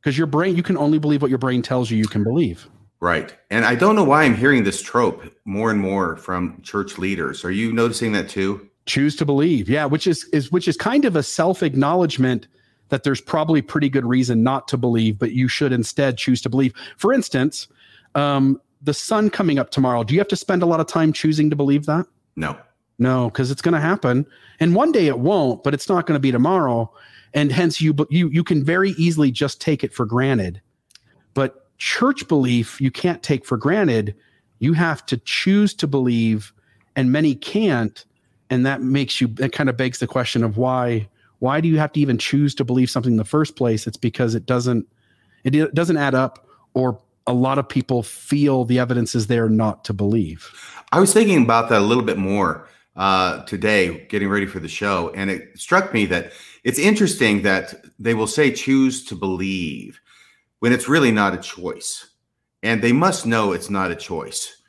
Because your brain, you can only believe what your brain tells you you can believe. Right. And I don't know why I'm hearing this trope more and more from church leaders. Are you noticing that too? Choose to believe. Yeah which is is which is kind of a self acknowledgement that there's probably pretty good reason not to believe but you should instead choose to believe. For instance um, the sun coming up tomorrow. Do you have to spend a lot of time choosing to believe that? No. no because it's going to happen. And one day it won't but it's not going to be tomorrow. And hence you you you can very easily just take it for granted. But church belief you can't take for granted. You have to choose to believe and many can't and that makes you that kind of begs the question of why why do you have to even choose to believe something in the first place it's because it doesn't it doesn't add up or a lot of people feel the evidence is there not to believe I was thinking about that a little bit more uh, today, getting ready for the show, and it struck me that it's interesting that they will say choose to believe when it's really not a choice. And they must know it's not a choice,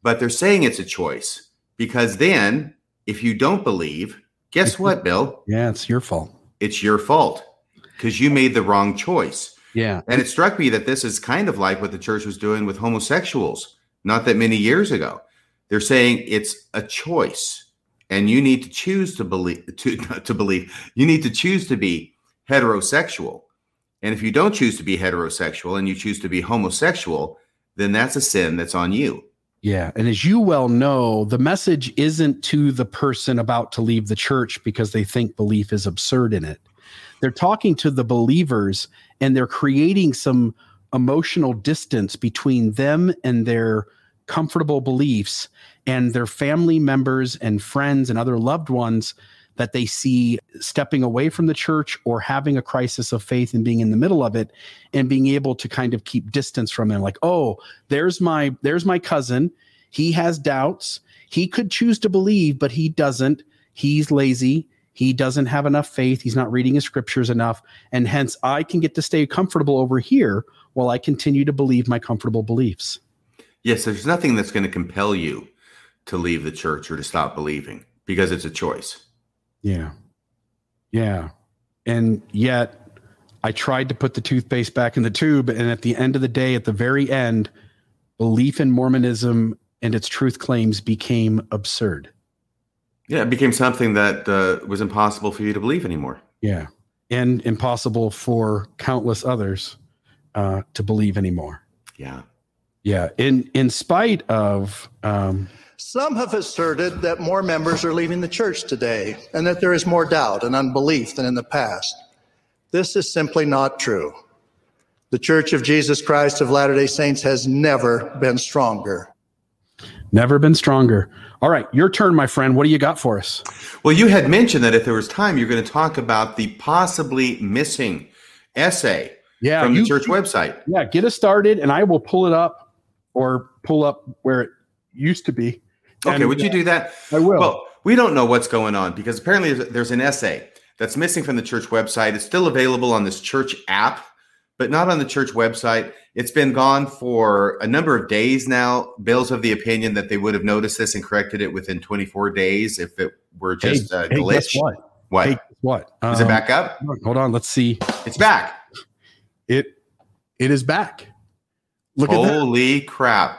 but they're saying it's a choice because then if you don't believe, guess what, [LAUGHS] Bill? yeah it's your fault It's your fault because you made the wrong choice. yeah And it struck me that this is kind of like what the church was doing with homosexuals not that many years ago. They're saying it's a choice and you need to choose to believe to, [LAUGHS] to believe you need to choose to be heterosexual. And if you don't choose to be heterosexual and you choose to be homosexual, then that's a sin that's on you. Yeah. And as you well know, the message isn't to the person about to leave the church because they think belief is absurd in it. They're talking to the believers and they're creating some emotional distance between them and their comfortable beliefs and their family members and friends and other loved ones that they see stepping away from the church or having a crisis of faith and being in the middle of it and being able to kind of keep distance from them like oh there's my there's my cousin. He has doubts. He could choose to believe but he doesn't. He's lazy. He doesn't have enough faith. He's not reading his scriptures enough. And hence i can get to stay comfortable over here while i continue to believe my comfortable beliefs. Yes, there's nothing that's going to compel you to leave the church or to stop believing because it's a choice. Yeah. Yeah. And yet I tried to put the toothpaste back in the tube. And at the end of the day, at the very end, belief in Mormonism and its truth claims became absurd. Yeah, it became something that uh, was impossible for you to believe anymore. Yeah. And impossible for countless others uh, to believe anymore. Yeah. Yeah. In in spite of um, Some have asserted that more members are leaving the church today and that there is more doubt and unbelief than in the past. This is simply not true. The Church of Jesus Christ of Latter day Saints has never been stronger. never been stronger. All right, your turn, my friend. What do you got for us? Well, you had mentioned that if there was time, you're going to talk about the possibly missing essay Yeah, from the church website. Yeah, get us started, and I will pull it up or pull up where it used to be. Okay, And, would you do that? I will. Well, we don't know what's going on because apparently there's- there's an essay that's missing from the church website. It's still available on this church app, but not on the church website. It's been gone for a number of days now. Bill's of the opinion that they would have noticed this and corrected it within 24 days if it were Hey, just a hey, glitch. guess what? What? Hey? Is it Um, back up? Hold on, let's see. It's back. It it is back. Look at that. Holy crap.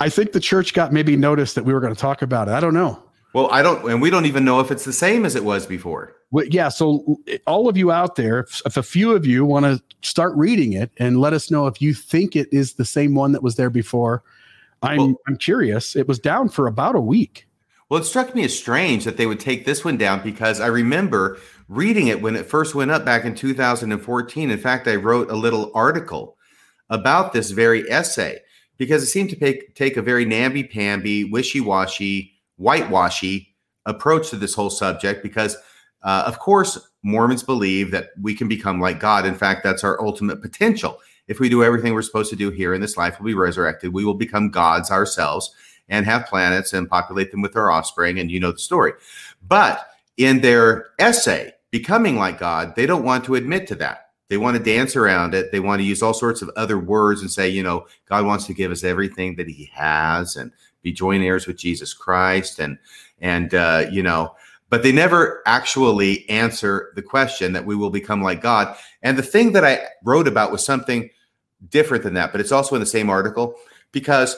I think the church got maybe noticed that we were going to talk about it. I don't know. Well, I don't, and we don't even know if it's the same as it was before. Well, yeah, so all of you out there, if, if a few of you want to start reading it and let us know if you think it is the same one that was there before, I'm Well- I'm curious. It was down for about a week. Well, it struck me as strange that they would take this one down because I remember reading it when it first went up back in 2014. In fact, I wrote a little article about this very essay because it seemed to take, take a very namby-pamby, wishy-washy, whitewashy approach to this whole subject because, uh, of course, Mormons believe that we can become like God. In fact, that's our ultimate potential. if we do everything we're supposed to do here in this life, we'll be resurrected. We will become gods ourselves and have planets and populate them with our offspring. And you know the story. But in their essay, Becoming Like God, they don't want to admit to that. They want to dance around it. They want to use all sorts of other words and say, you know, God wants to give us everything that He has and be joint heirs with Jesus Christ, and and uh, you know, but they never actually answer the question that we will become like God. And the thing that I wrote about was something different than that, but it's also in the same article because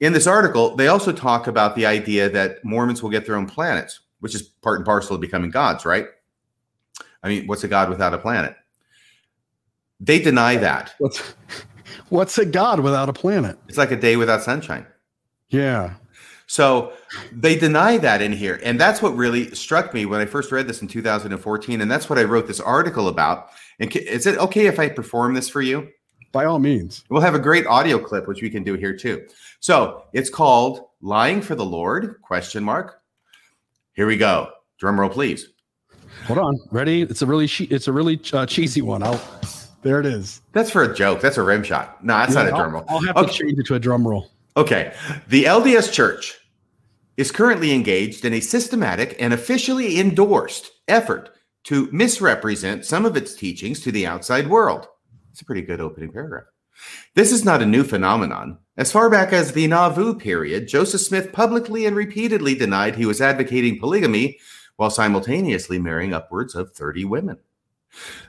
in this article they also talk about the idea that Mormons will get their own planets, which is part and parcel of becoming gods, right? I mean, what's a god without a planet? They deny that. What's what's a god without a planet? It's like a day without sunshine. Yeah. So they deny that in here. And that's what really struck me when I first read this in 2014. And that's what I wrote this article about. And is it okay if I perform this for you? By all means. We'll have a great audio clip, which we can do here too. So it's called Lying for the Lord? Question mark. Here we go. Drum roll, please. Hold on. Ready? It's a really it's a really uh, cheesy one. I'll there it is. That's for a joke. That's a rim shot. No, that's Yeah, not a I'll- drum roll. I'll have Okay. to change it to a drum roll. Okay. The LDS Church is currently engaged in a systematic and officially endorsed effort to misrepresent some of its teachings to the outside world. It's a pretty good opening paragraph. This is not a new phenomenon. As far back as the Nauvoo period, Joseph Smith publicly and repeatedly denied he was advocating polygamy while simultaneously marrying upwards of 30 women.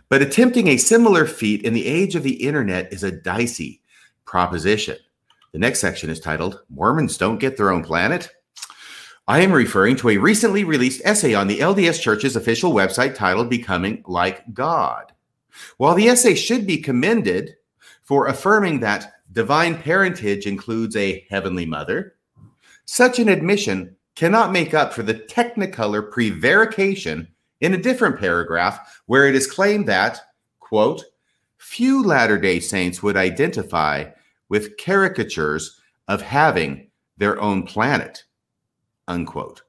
But attempting a similar feat in the age of the internet is a dicey proposition. The next section is titled Mormons Don't Get Their Own Planet. I am referring to a recently released essay on the LDS Church's official website titled Becoming Like God. While the essay should be commended for affirming that divine parentage includes a heavenly mother, such an admission cannot make up for the technicolor prevarication in a different paragraph where it is claimed that, quote, few Latter day Saints would identify with caricatures of having their own planet, unquote.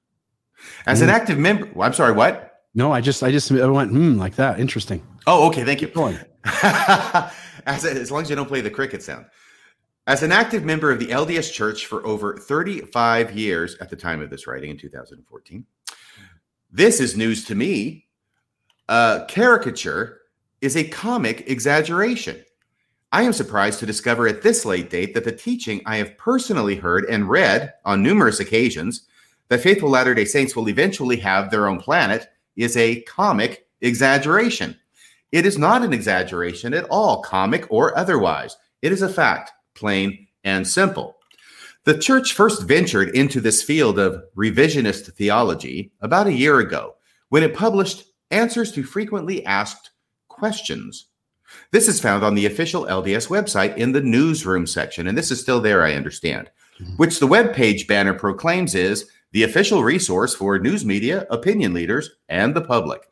As an Mm. active member, well, I'm sorry, what? No, I just I just I went hmm like that. Interesting. Oh, okay, thank you. Keep going. [LAUGHS] as, as long as you don't play the cricket sound. As an active member of the LDS Church for over 35 years at the time of this writing in 2014, this is news to me. Uh, caricature is a comic exaggeration. I am surprised to discover at this late date that the teaching I have personally heard and read on numerous occasions that faithful Latter day Saints will eventually have their own planet is a comic exaggeration. It is not an exaggeration at all, comic or otherwise. It is a fact, plain and simple. The church first ventured into this field of revisionist theology about a year ago when it published answers to frequently asked questions. This is found on the official LDS website in the newsroom section, and this is still there, I understand, mm-hmm. which the webpage banner proclaims is the official resource for news media, opinion leaders, and the public.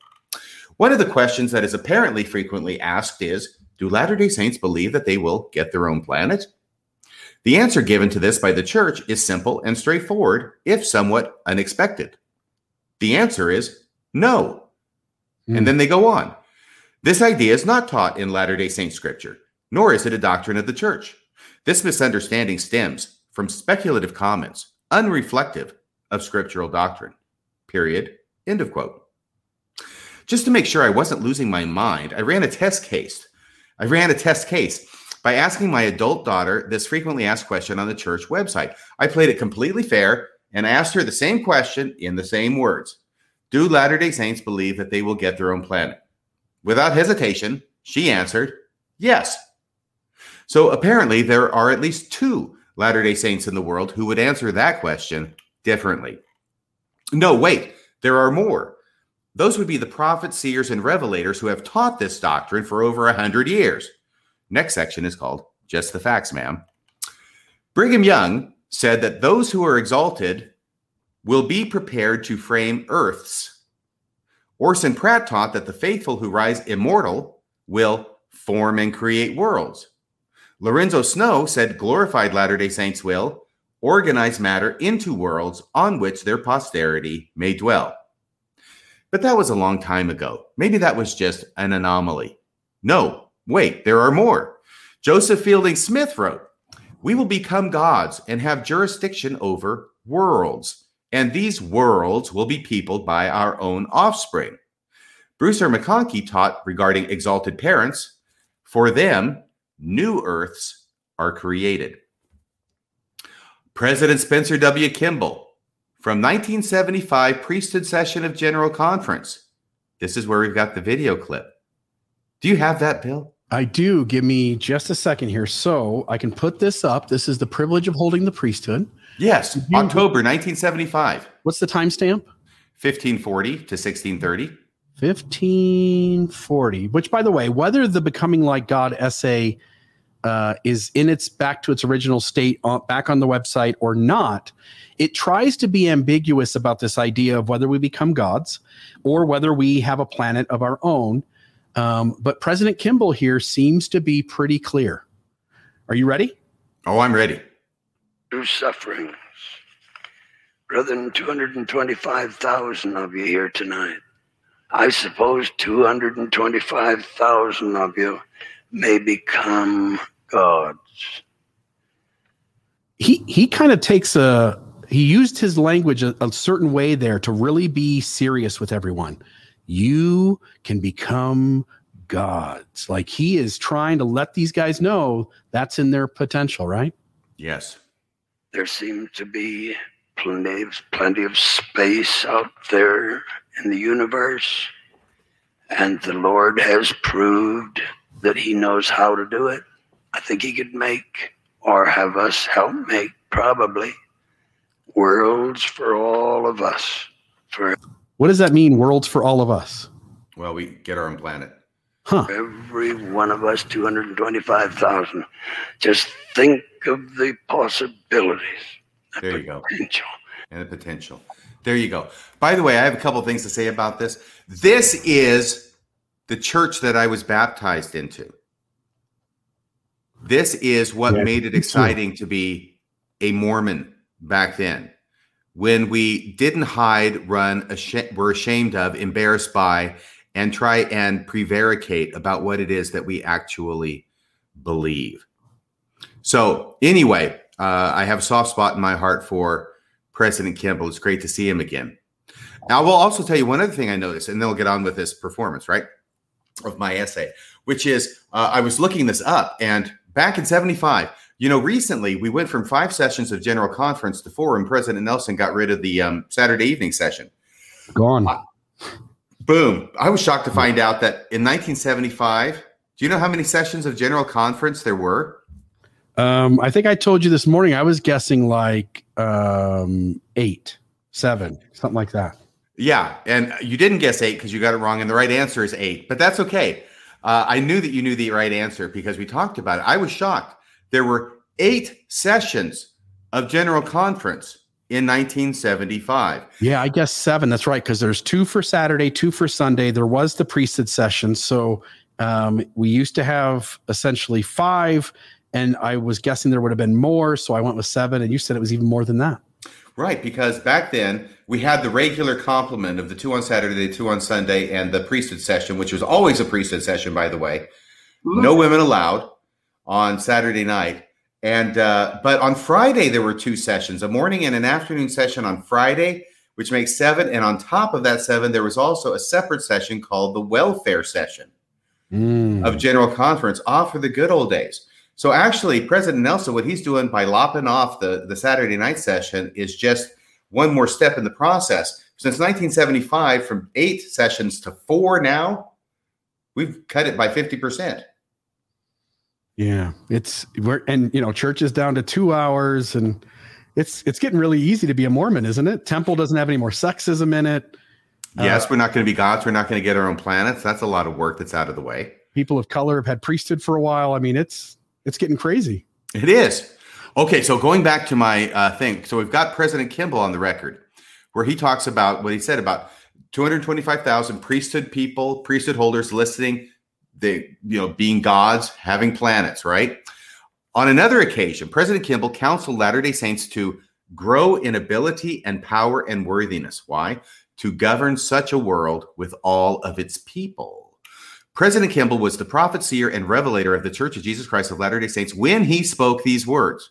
One of the questions that is apparently frequently asked is Do Latter day Saints believe that they will get their own planet? The answer given to this by the church is simple and straightforward, if somewhat unexpected. The answer is no. Hmm. And then they go on. This idea is not taught in Latter day Saint scripture, nor is it a doctrine of the church. This misunderstanding stems from speculative comments, unreflective of scriptural doctrine. Period. End of quote. Just to make sure I wasn't losing my mind, I ran a test case. I ran a test case by asking my adult daughter this frequently asked question on the church website. I played it completely fair and asked her the same question in the same words Do Latter day Saints believe that they will get their own planet? Without hesitation, she answered, Yes. So apparently, there are at least two Latter day Saints in the world who would answer that question differently. No, wait, there are more. Those would be the prophets, seers, and revelators who have taught this doctrine for over a hundred years. Next section is called Just the Facts, ma'am. Brigham Young said that those who are exalted will be prepared to frame earths. Orson Pratt taught that the faithful who rise immortal will form and create worlds. Lorenzo Snow said glorified Latter day Saints will organize matter into worlds on which their posterity may dwell. But that was a long time ago. Maybe that was just an anomaly. No, wait, there are more. Joseph Fielding Smith wrote, We will become gods and have jurisdiction over worlds, and these worlds will be peopled by our own offspring. Bruce R. McConkie taught regarding exalted parents, for them, new earths are created. President Spencer W. Kimball, from 1975 priesthood session of General Conference. This is where we've got the video clip. Do you have that, Bill? I do. Give me just a second here. So I can put this up. This is the privilege of holding the priesthood. Yes, you- October 1975, What's the timestamp? 1540 to 1630. 1540 which by the way whether the becoming like god essay uh, is in its back to its original state on, back on the website or not it tries to be ambiguous about this idea of whether we become gods or whether we have a planet of our own um, but president kimball here seems to be pretty clear are you ready Oh, I'm ready. through sufferings. Brethren, 225,000 of you here tonight. I suppose 225,000 of you may become gods. he he kind of takes a he used his language a, a certain way there to really be serious with everyone you can become gods like he is trying to let these guys know that's in their potential right Yes. There seems to be plenty of, plenty of space out there in the universe, and the Lord has proved that He knows how to do it. I think He could make, or have us help make, probably, worlds for all of us. For what does that mean worlds for all of us Well, we get our own planet. huh every one of us, 225,000. Just think of the possibilities, the There you go. potential. and the potential. There you go. By the way, I have a couple of things to say about this. This is the church that I was baptized into. This is what Yeah, made it me too. exciting to be a Mormon back then. When we didn't hide, run, asha- were ashamed of, embarrassed by, and try and prevaricate about what it is that we actually believe. So, anyway, uh, I have a soft spot in my heart for President Kimball. It's great to see him again. Now, I will also tell you one other thing I noticed, and then we'll get on with this performance, right, of my essay, which is uh, I was looking this up, and back in 75, you know, recently we went from five sessions of General Conference to four, and President Nelson got rid of the um, Saturday evening session. gone Boom. I was shocked to find out that in 1975, do you know how many sessions of General Conference there were? um i think i told you this morning i was guessing like um eight seven something like that Yeah, and you didn't guess eight because you got it wrong, and the right answer is eight. But that's okay. Uh, I knew that you knew the right answer because we talked about it. I was shocked. There were eight sessions of General Conference in 1975. Yeah, I guess seven. That's right. Because there's two for Saturday, two for Sunday. There was the priesthood session. So um, we used to have essentially five, and I was guessing there would have been more. So I went with seven, and you said it was even more than that. Right, because back then we had the regular complement of the two on Saturday, the two on Sunday, and the priesthood session, which was always a priesthood session, by the way. No women allowed on Saturday night. And uh, but on Friday there were two sessions, a morning and an afternoon session on Friday, which makes seven. And on top of that seven, there was also a separate session called the welfare session Mm. of General Conference, off for the good old days. So actually, President Nelson, what he's doing by lopping off the, the Saturday night session is just one more step in the process. Since 1975, from eight sessions to four now, we've cut it by 50%. Yeah, it's we're and you know church is down to two hours, and it's it's getting really easy to be a Mormon, isn't it? Temple doesn't have any more sexism in it. yes, we're not going to be gods. We're not going to get our own planets. That's a lot of work that's out of the way. People of color have had priesthood for a while. I mean, it's it's getting crazy. It is. Okay, so going back to my uh, thing. So we've got President Kimball on the record where he talks about what he said about 225,000 priesthood people, priesthood holders listening, the you know being gods, having planets, right? On another occasion, President Kimball counseled Latter-day Saints to grow in ability and power and worthiness. Why? To govern such a world with all of its people. President Kimball was the prophet, seer, and revelator of the Church of Jesus Christ of Latter day Saints when he spoke these words.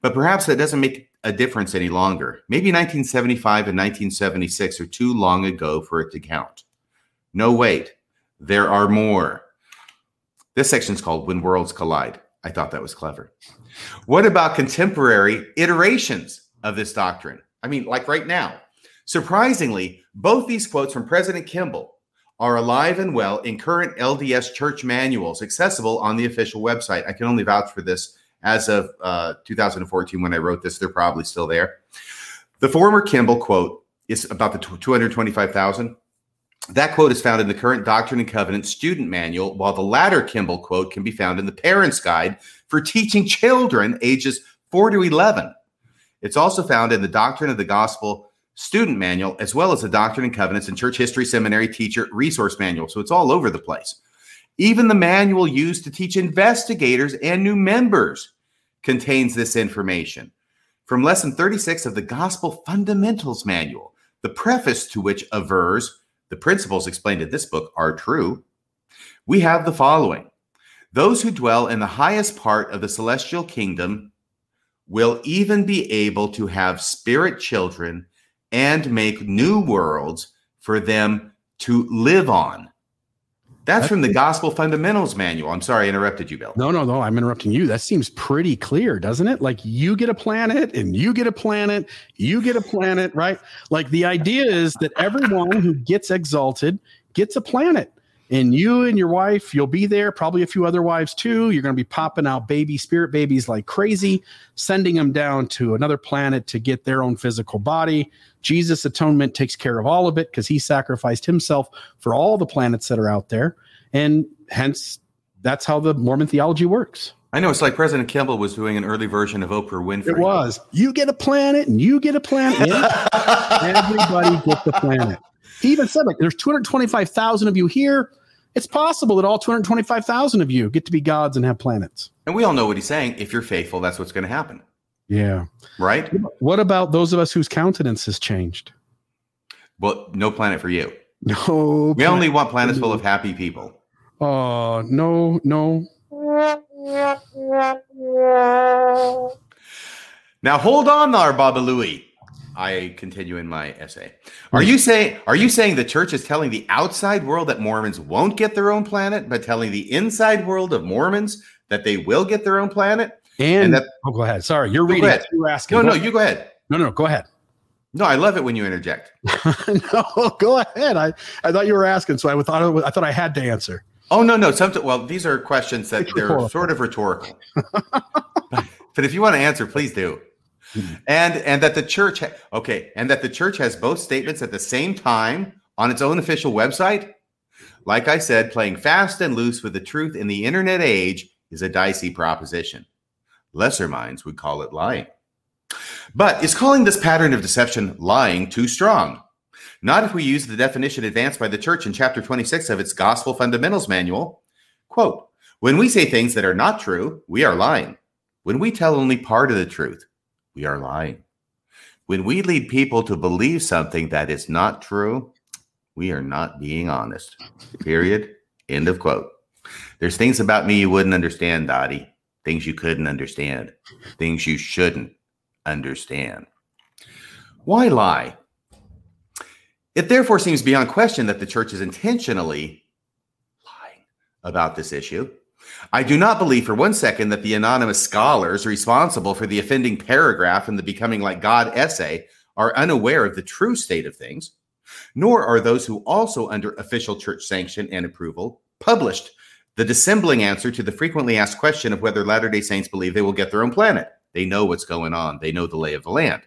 But perhaps that doesn't make a difference any longer. Maybe 1975 and 1976 are too long ago for it to count. No, wait, there are more. This section is called When Worlds Collide. I thought that was clever. What about contemporary iterations of this doctrine? I mean, like right now. Surprisingly, both these quotes from President Kimball are alive and well in current LDS church manuals accessible on the official website. I can only vouch for this as of uh, 2014 when I wrote this. They're probably still there. The former Kimball quote is about the 225,000. That quote is found in the current Doctrine and Covenants student manual, while the latter Kimball quote can be found in the Parents Guide for teaching children ages 4 to 11. It's also found in the Doctrine of the Gospel student manual, as well as the Doctrine and Covenants and Church History Seminary teacher resource manual. So it's all over the place. Even the manual used to teach investigators and new members contains this information. From lesson 36 of the Gospel Fundamentals Manual, the preface to which avers the principles explained in this book are true, we have the following Those who dwell in the highest part of the celestial kingdom will even be able to have spirit children and make new worlds for them to live on. That's, from the Gospel Fundamentals Manual. I'm sorry, I interrupted you, Bill. No, no, no. I'm interrupting you. That seems pretty clear, doesn't it? Like you get a planet and you get a planet, you get a planet, right? Like the idea is that everyone who gets exalted gets a planet. And you and your wife, you'll be there, probably a few other wives too. You're going to be popping out baby spirit babies like crazy, sending them down to another planet to get their own physical body. Jesus' atonement takes care of all of it because he sacrificed himself for all the planets that are out there. And hence, that's how the Mormon theology works. I know it's like President Kimball was doing an early version of Oprah Winfrey. It was. You get a planet and you get a planet. [LAUGHS] Everybody gets the planet. He even said, like, there's 225,000 of you here. It's possible that all 225,000 of you get to be gods and have planets. And we all know what he's saying. If you're faithful, that's what's going to happen. Yeah. Right? What about those of us whose countenance has changed? Well, no planet for you. No. We only want planets full of happy people. Oh, no, no. [LAUGHS] Now hold on there, Baba Looey. I continue in my essay. Hmm. Are you saying are you saying the church is telling the outside world that Mormons won't get their own planet, but telling the inside world of Mormons that they will get their own planet? And, And that- oh, go ahead. Sorry, you're reading. ahead. You were asking. No, no, you go ahead. no, no, go ahead. No, I love it when you interject. [LAUGHS] no, go ahead. I, I thought you were asking, so I thought was- I thought I had to answer. Oh no, no. Some well, these are questions that It's they're rhetorical. sort of rhetorical. [LAUGHS] but if you want to answer, please do. Hmm. And and that the church ha- okay, and that the church has both statements at the same time on its own official website. Like I said, playing fast and loose with the truth in the internet age is a dicey proposition. Lesser minds would call it lying. But is calling this pattern of deception lying too strong? Not if we use the definition advanced by the church in chapter 26 of its Gospel Fundamentals Manual. Quote When we say things that are not true, we are lying. When we tell only part of the truth, we are lying. When we lead people to believe something that is not true, we are not being honest. Period. End of quote. There's things about me you wouldn't understand, Dottie. Things you couldn't understand. Things you shouldn't understand. Why lie? It therefore seems beyond question that the church is intentionally lying about this issue. I do not believe for one second that the anonymous scholars responsible for the offending paragraph in the Becoming Like God essay are unaware of the true state of things, nor are those who also, under official church sanction and approval, published the dissembling answer to the frequently asked question of whether Latter day Saints believe they will get their own planet. They know what's going on, they know the lay of the land.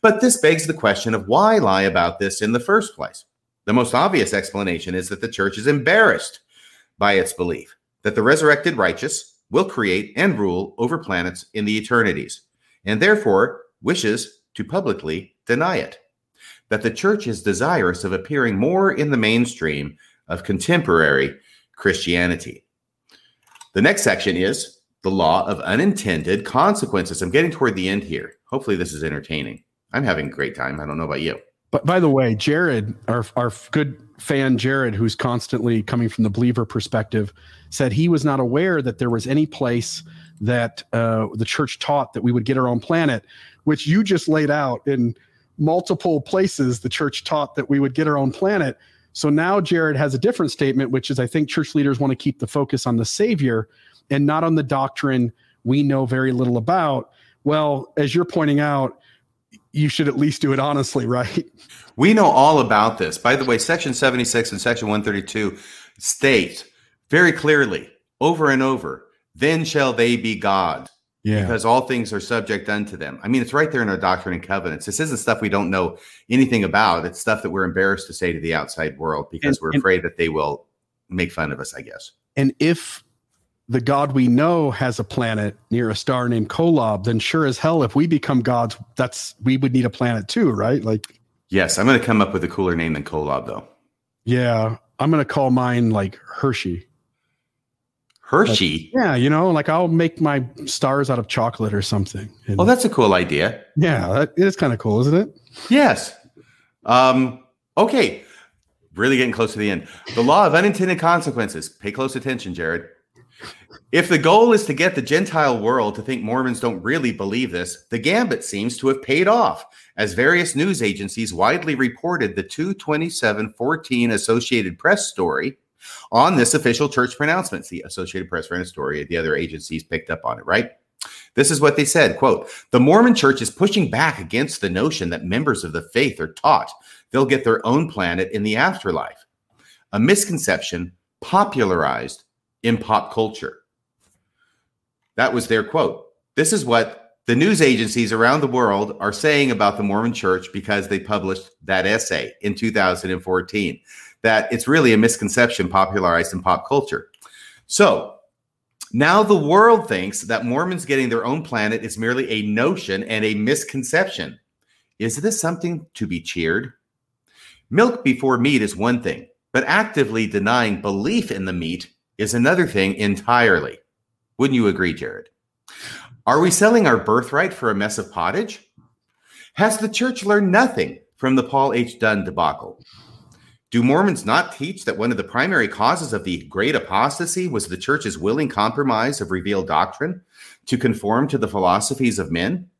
But this begs the question of why lie about this in the first place. The most obvious explanation is that the church is embarrassed by its belief that the resurrected righteous will create and rule over planets in the eternities, and therefore wishes to publicly deny it. That the church is desirous of appearing more in the mainstream of contemporary Christianity. The next section is the law of unintended consequences. I'm getting toward the end here. Hopefully, this is entertaining. I'm having a great time. I don't know about you. But by the way, Jared, our our good fan Jared, who's constantly coming from the believer perspective, said he was not aware that there was any place that uh, the church taught that we would get our own planet, which you just laid out in multiple places. The church taught that we would get our own planet. So now Jared has a different statement, which is I think church leaders want to keep the focus on the Savior and not on the doctrine we know very little about. Well, as you're pointing out, you should at least do it honestly, right? We know all about this. By the way, Section 76 and Section 132 state very clearly over and over, then shall they be God. Yeah. Because all things are subject unto them. I mean, it's right there in our doctrine and covenants. This isn't stuff we don't know anything about. It's stuff that we're embarrassed to say to the outside world because And- we're and- afraid that they will make fun of us, I guess. And if the God we know has a planet near a star named Kolob, then sure as hell, if we become gods, that's we would need a planet too, right? Like, Yes, I'm going to come up with a cooler name than Kolob, though. yeah, I'm gonna call mine like Hershey. Hershey. Yeah, you know, like I'll make my stars out of chocolate or something. And- Well, that's a cool idea. yeah, it is kind of cool, isn't it? Yes. Um, okay. Really getting close to the end. The law of unintended consequences. Pay close attention, Jared. If the goal is to get the Gentile world to think Mormons don't really believe this, the gambit seems to have paid off, as various news agencies widely reported the 22714 Associated Press story on this official church pronouncement. The Associated Press ran a story, the other agencies picked up on it, right? This is what they said, quote, "The Mormon church is pushing back against the notion that members of the faith are taught they'll get their own planet in the afterlife, a misconception popularized in pop culture." That was their quote. This is what the news agencies around the world are saying about the Mormon church because they published that essay in 2014 that it's really a misconception popularized in pop culture. So, now the world thinks that Mormons getting their own planet is merely a notion and a misconception. Is this something to be cheered? Milk before meat is one thing, but actively denying belief in the meat is another thing entirely. Wouldn't you agree, Jared? Are we selling our birthright for a mess of pottage? Has the church learned nothing from the Paul H. Dunn debacle? Do Mormons not teach that one of the primary causes of the great apostasy was the church's willing compromise of revealed doctrine to conform to the philosophies of men?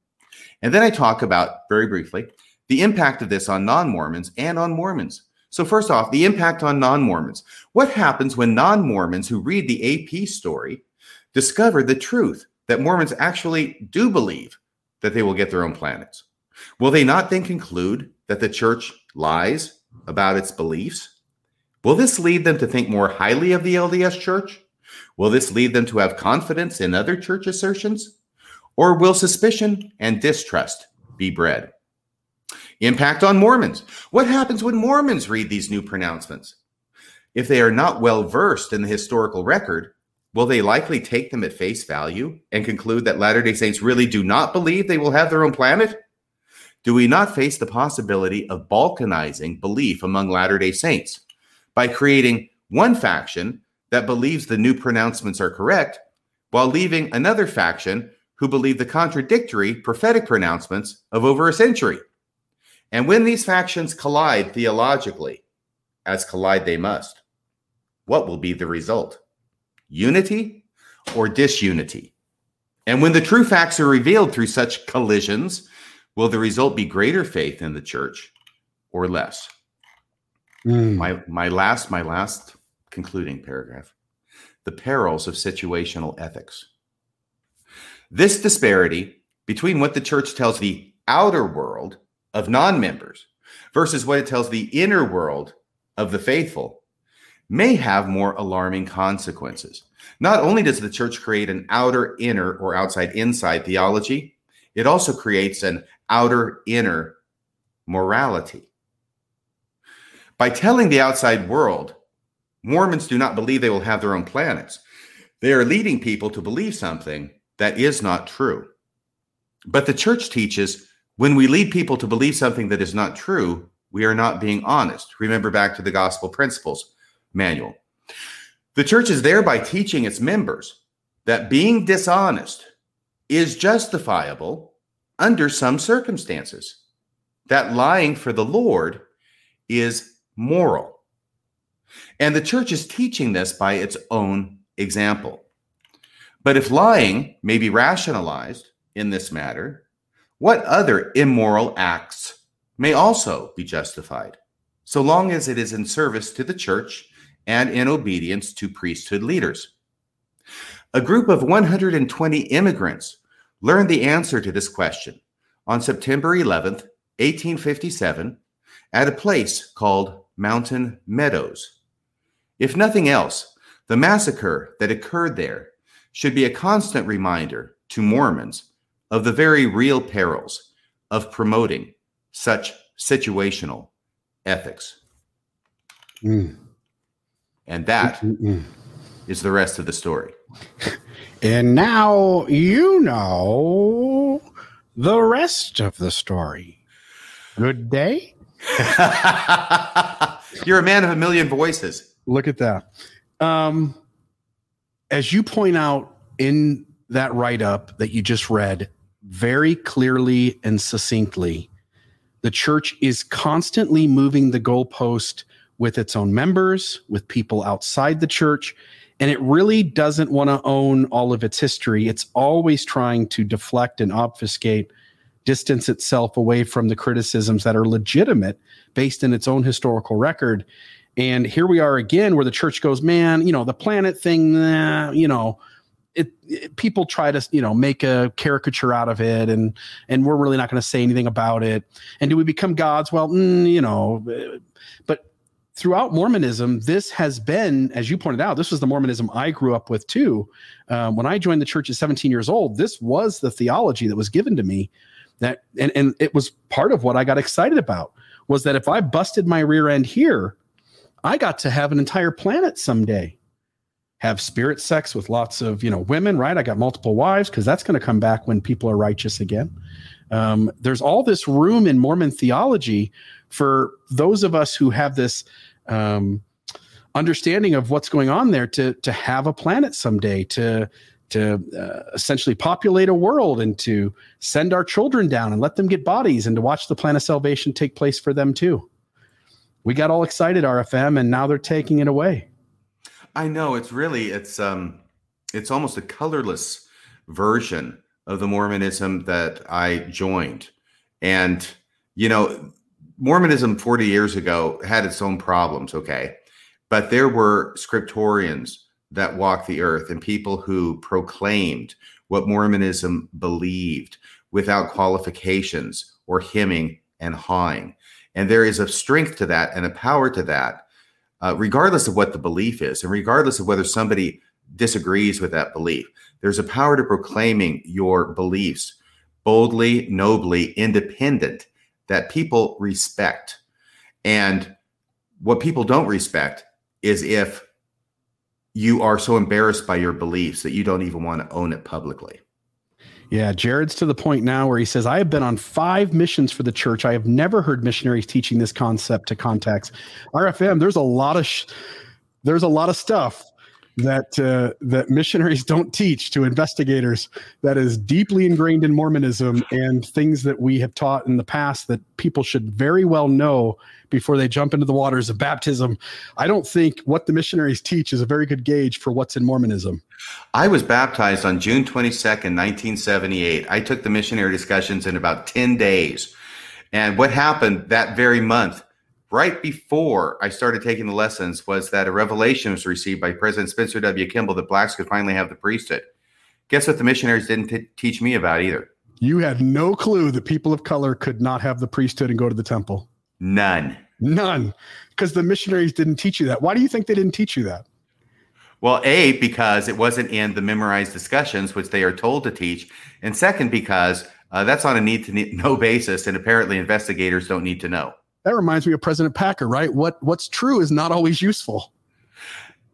And then I talk about, very briefly, the impact of this on non Mormons and on Mormons. So, first off, the impact on non Mormons. What happens when non Mormons who read the AP story discover the truth that Mormons actually do believe that they will get their own planets? Will they not then conclude that the church lies about its beliefs? Will this lead them to think more highly of the LDS church? Will this lead them to have confidence in other church assertions? Or will suspicion and distrust be bred? Impact on Mormons. What happens when Mormons read these new pronouncements? If they are not well versed in the historical record, will they likely take them at face value and conclude that Latter day Saints really do not believe they will have their own planet? Do we not face the possibility of balkanizing belief among Latter day Saints by creating one faction that believes the new pronouncements are correct while leaving another faction who believe the contradictory prophetic pronouncements of over a century? And when these factions collide theologically, as collide they must, what will be the result? Unity or disunity? And when the true facts are revealed through such collisions, will the result be greater faith in the church or less? Mm. My my last my last concluding paragraph. The perils of situational ethics. This disparity between what the church tells the outer world of non-members versus what it tells the inner world of the faithful may have more alarming consequences. Not only does the church create an outer inner or outside inside theology, it also creates an outer inner morality. By telling the outside world, Mormons do not believe they will have their own planets. They are leading people to believe something that is not true. But the church teaches when we lead people to believe something that is not true, we are not being honest. Remember back to the gospel principles manual. The church is thereby teaching its members that being dishonest is justifiable under some circumstances, that lying for the Lord is moral. And the church is teaching this by its own example. But if lying may be rationalized in this matter, what other immoral acts may also be justified, so long as it is in service to the church and in obedience to priesthood leaders? A group of 120 immigrants learned the answer to this question on September 11th, 1857, at a place called Mountain Meadows. If nothing else, the massacre that occurred there should be a constant reminder to Mormons of the very real perils of promoting such situational ethics. Mm. And that Mm-mm. is the rest of the story. [LAUGHS] And now you know the rest of the story. Good day. [LAUGHS] You're a man of a million voices. Look at that. Um, as you point out in that write up that you just read, very clearly and succinctly, the church is constantly moving the goalpost with its own members, with people outside the church, and it really doesn't want to own all of its history. It's always trying to deflect and obfuscate, distance itself away from the criticisms that are legitimate based in its own historical record. And here we are again, where the church goes, man, you know, the planet thing, nah, you know, it, it- people try to, you know, make a caricature out of it, and and we're really not going to say anything about it. And do we become gods? Well, mm, you know, but throughout Mormonism, this has been, as you pointed out, this was the Mormonism I grew up with too. Um, when I joined the church at 17 years old, this was the theology that was given to me. That and and it was part of what I got excited about was that if I busted my rear end here, I got to have an entire planet someday. Have spirit sex with lots of you know women, right? I got multiple wives because that's going to come back when people are righteous again. Um, there's all this room in Mormon theology for those of us who have this um, understanding of what's going on there to to have a planet someday to to uh, essentially populate a world and to send our children down and let them get bodies and to watch the plan of salvation take place for them too. We got all excited RFM and now they're taking it away. I know it's really it's um it's almost a colorless version of the Mormonism that I joined. And you know, Mormonism 40 years ago had its own problems, okay? But there were scriptorians that walked the earth and people who proclaimed what Mormonism believed without qualifications or hemming and hawing. And there is a strength to that and a power to that uh, regardless of what the belief is, and regardless of whether somebody disagrees with that belief, there's a power to proclaiming your beliefs boldly, nobly, independent that people respect. And what people don't respect is if you are so embarrassed by your beliefs that you don't even want to own it publicly. Yeah, Jared's to the point now where he says, I have been on five missions for the church. I have never heard missionaries teaching this concept to contacts. RFM, there's a lot of sh- there's a lot of stuff that uh, that missionaries [LAUGHS] don't teach to investigators that is deeply ingrained in Mormonism and things that we have taught in the past that people should very well know before they jump into the waters of baptism. I don't think what the missionaries teach is a very good gauge for what's in Mormonism. I was baptized on June 22nd, 1978. I took the missionary discussions in about 10 days. And what happened that very month, right before I started taking the lessons, was that a revelation was received by President Spencer W. Kimball that blacks could finally have the priesthood. Guess what the missionaries didn't t- teach me about either? You had no clue that people of color could not have the priesthood and go to the temple. None. None. Because the missionaries didn't teach you that. Why do you think they didn't teach you that? Well, A, because it wasn't in the memorized discussions, which they are told to teach. And second, because uh, that's on a need to know [LAUGHS] basis. And apparently, investigators don't need to know. That reminds me of President Packer, right? What what's true is not always useful.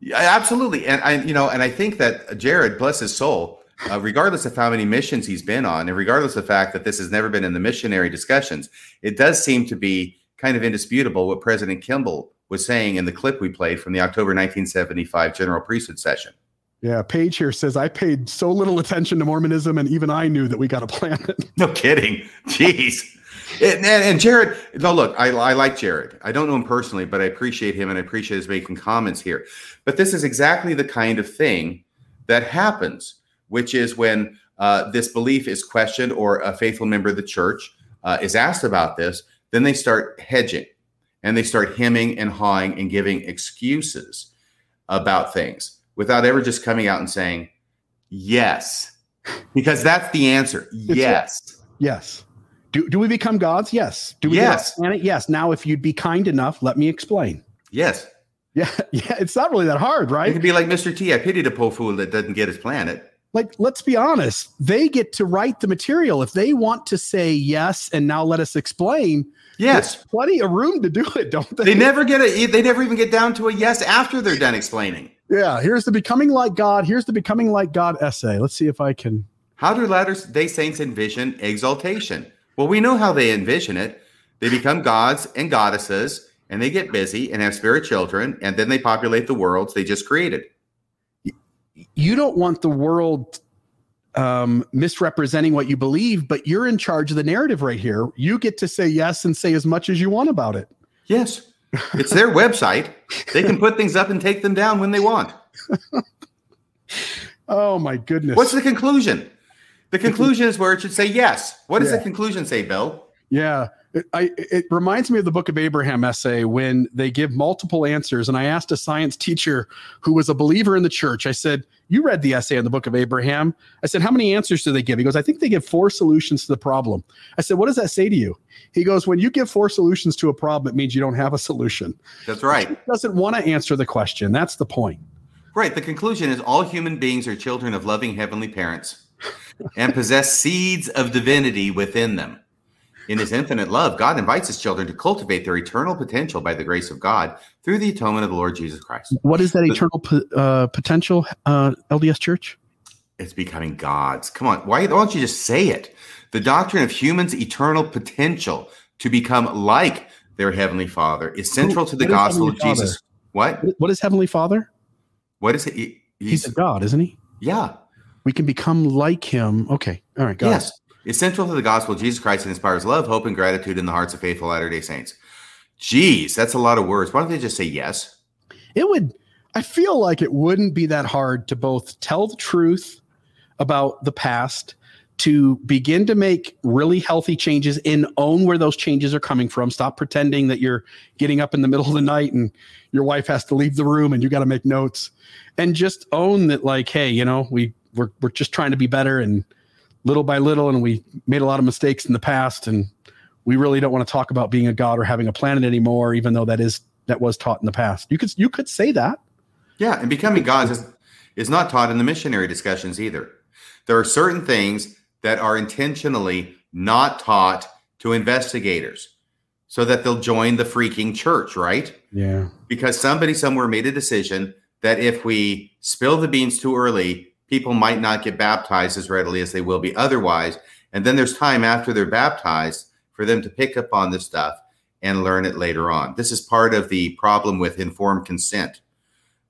Yeah, absolutely. And I, you know, and I think that Jared, bless his soul, uh, regardless of how many missions he's been on, and regardless of the fact that this has never been in the missionary discussions, it does seem to be kind of indisputable what President Kimball was saying in the clip we played from the October 1975 General Priesthood session. Yeah, Paige here says I paid so little attention to Mormonism, and even I knew that we got a planet. No kidding. Jeez. And, and, Jared, no, look, I, I like Jared. I don't know him personally, but I appreciate him and I appreciate his making comments here. But this is exactly the kind of thing that happens, which is when uh, this belief is questioned or a faithful member of the church uh, is asked about this, then they start hedging and they start hemming and hawing and giving excuses about things without ever just coming out and saying, yes, because that's the answer. Yes. Yes. Do, do we become gods? Yes. Do we Yes. planet? Yes. Now, if you'd be kind enough, let me explain. Yes. Yeah, [LAUGHS] yeah. It's not really that hard, right? It could be like Mr. T. I pity the poor fool that doesn't get his planet. Like, let's be honest. They get to write the material. If they want to say yes and now let us explain, Yes. there's plenty of room to do it, don't they? They never get a they never even get down to a yes after they're done explaining. Yeah. Here's the becoming like God. Here's the becoming like God essay. Let's see if I can. How do latter day saints envision exaltation? Well, we know how they envision it. They become gods and goddesses, and they get busy and have spirit children, and then they populate the worlds they just created. You don't want the world um, misrepresenting what you believe, but you're in charge of the narrative right here. You get to say yes and say as much as you want about it. Yes. It's their website. They can put things up and take them down when they want. [LAUGHS] Oh my goodness. What's the conclusion? The conclusion is where it should say yes. What does Yeah. the conclusion say, Bill? Yeah. It, I, it reminds me of the Book of Abraham essay when they give multiple answers. And I asked a science teacher who was a believer in the church, I said, You read the essay on the Book of Abraham. I said, How many answers do they give? He goes, I think they give four solutions to the problem. I said, What does that say to you? He goes, When you give four solutions to a problem, it means you don't have a solution. That's right. He doesn't want to answer the question. That's the point. Right. The conclusion is all human beings are children of loving heavenly parents and possess seeds of divinity within them. In his infinite love, God invites his children to cultivate their eternal potential by the grace of God through the atonement of the Lord Jesus Christ. What is that eternal po- uh, potential, uh, LDS Church? It's becoming gods. Come on. Why, why don't you just say it? The doctrine of humans' eternal potential to become like their heavenly Father is central to the gospel of Jesus. What? What is Heavenly Father? What is it? He- He's a God, isn't he? yeah. We can become like him. Okay. All right. Got it. yes. It's central to the gospel of Jesus Christ and inspires love, hope, and gratitude in the hearts of faithful Latter day Saints. Geez, that's a lot of words. Why don't they just say yes? it would i feel like it wouldn't be that hard to both tell the truth about the past to begin to make really healthy changes and own where those changes are coming from stop pretending that you're getting up in the middle of the night and your wife has to leave the room and you got to make notes and just own that like hey you know we we're, we're just trying to be better and little by little and we made a lot of mistakes in the past and we really don't want to talk about being a god or having a planet anymore even though that is that was taught in the past you could you could say that Yeah, and becoming gods is, is not taught in the missionary discussions either. There are certain things that are intentionally not taught to investigators so that they'll join the freaking church, right? yeah Because somebody somewhere made a decision that if we spill the beans too early, people might not get baptized as readily as they will be otherwise. And then there's time after they're baptized for them to pick up on this stuff and learn it later on. This is part of the problem with informed consent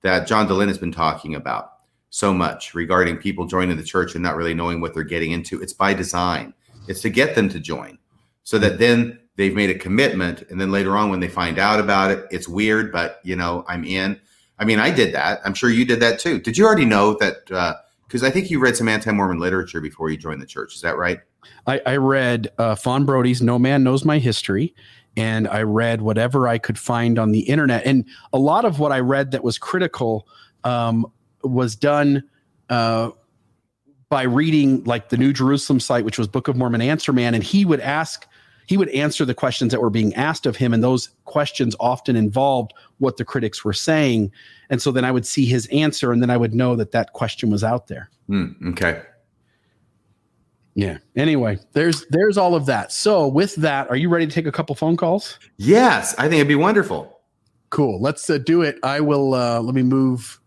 that John Dehlin has been talking about so much regarding people joining the church and not really knowing what they're getting into. It's by design. It's to get them to join so that then they've made a commitment and then later on when they find out about it, it's weird, but you know, I'm in. I mean, I did that. I'm sure you did that too. Did you already know that uh, because I think you read some anti-Mormon literature before you joined the church. Is that right? I, I read uh, Fawn Brodie's No Man Knows My History, and I read whatever I could find on the internet. And a lot of what I read that was critical um, was done uh, by reading like the New Jerusalem site, which was Book of Mormon Answer Man, and he would ask. He would answer the questions that were being asked of him, and those questions often involved what the critics were saying. And so then I would see his answer, and then I would know that that question was out there. Hmm, okay. Yeah. Anyway, there's there's all of that. So with that, are you ready to take a couple phone calls? Yes, I think it'd be wonderful. Cool. Let's uh, do it. I will. Uh, let me move.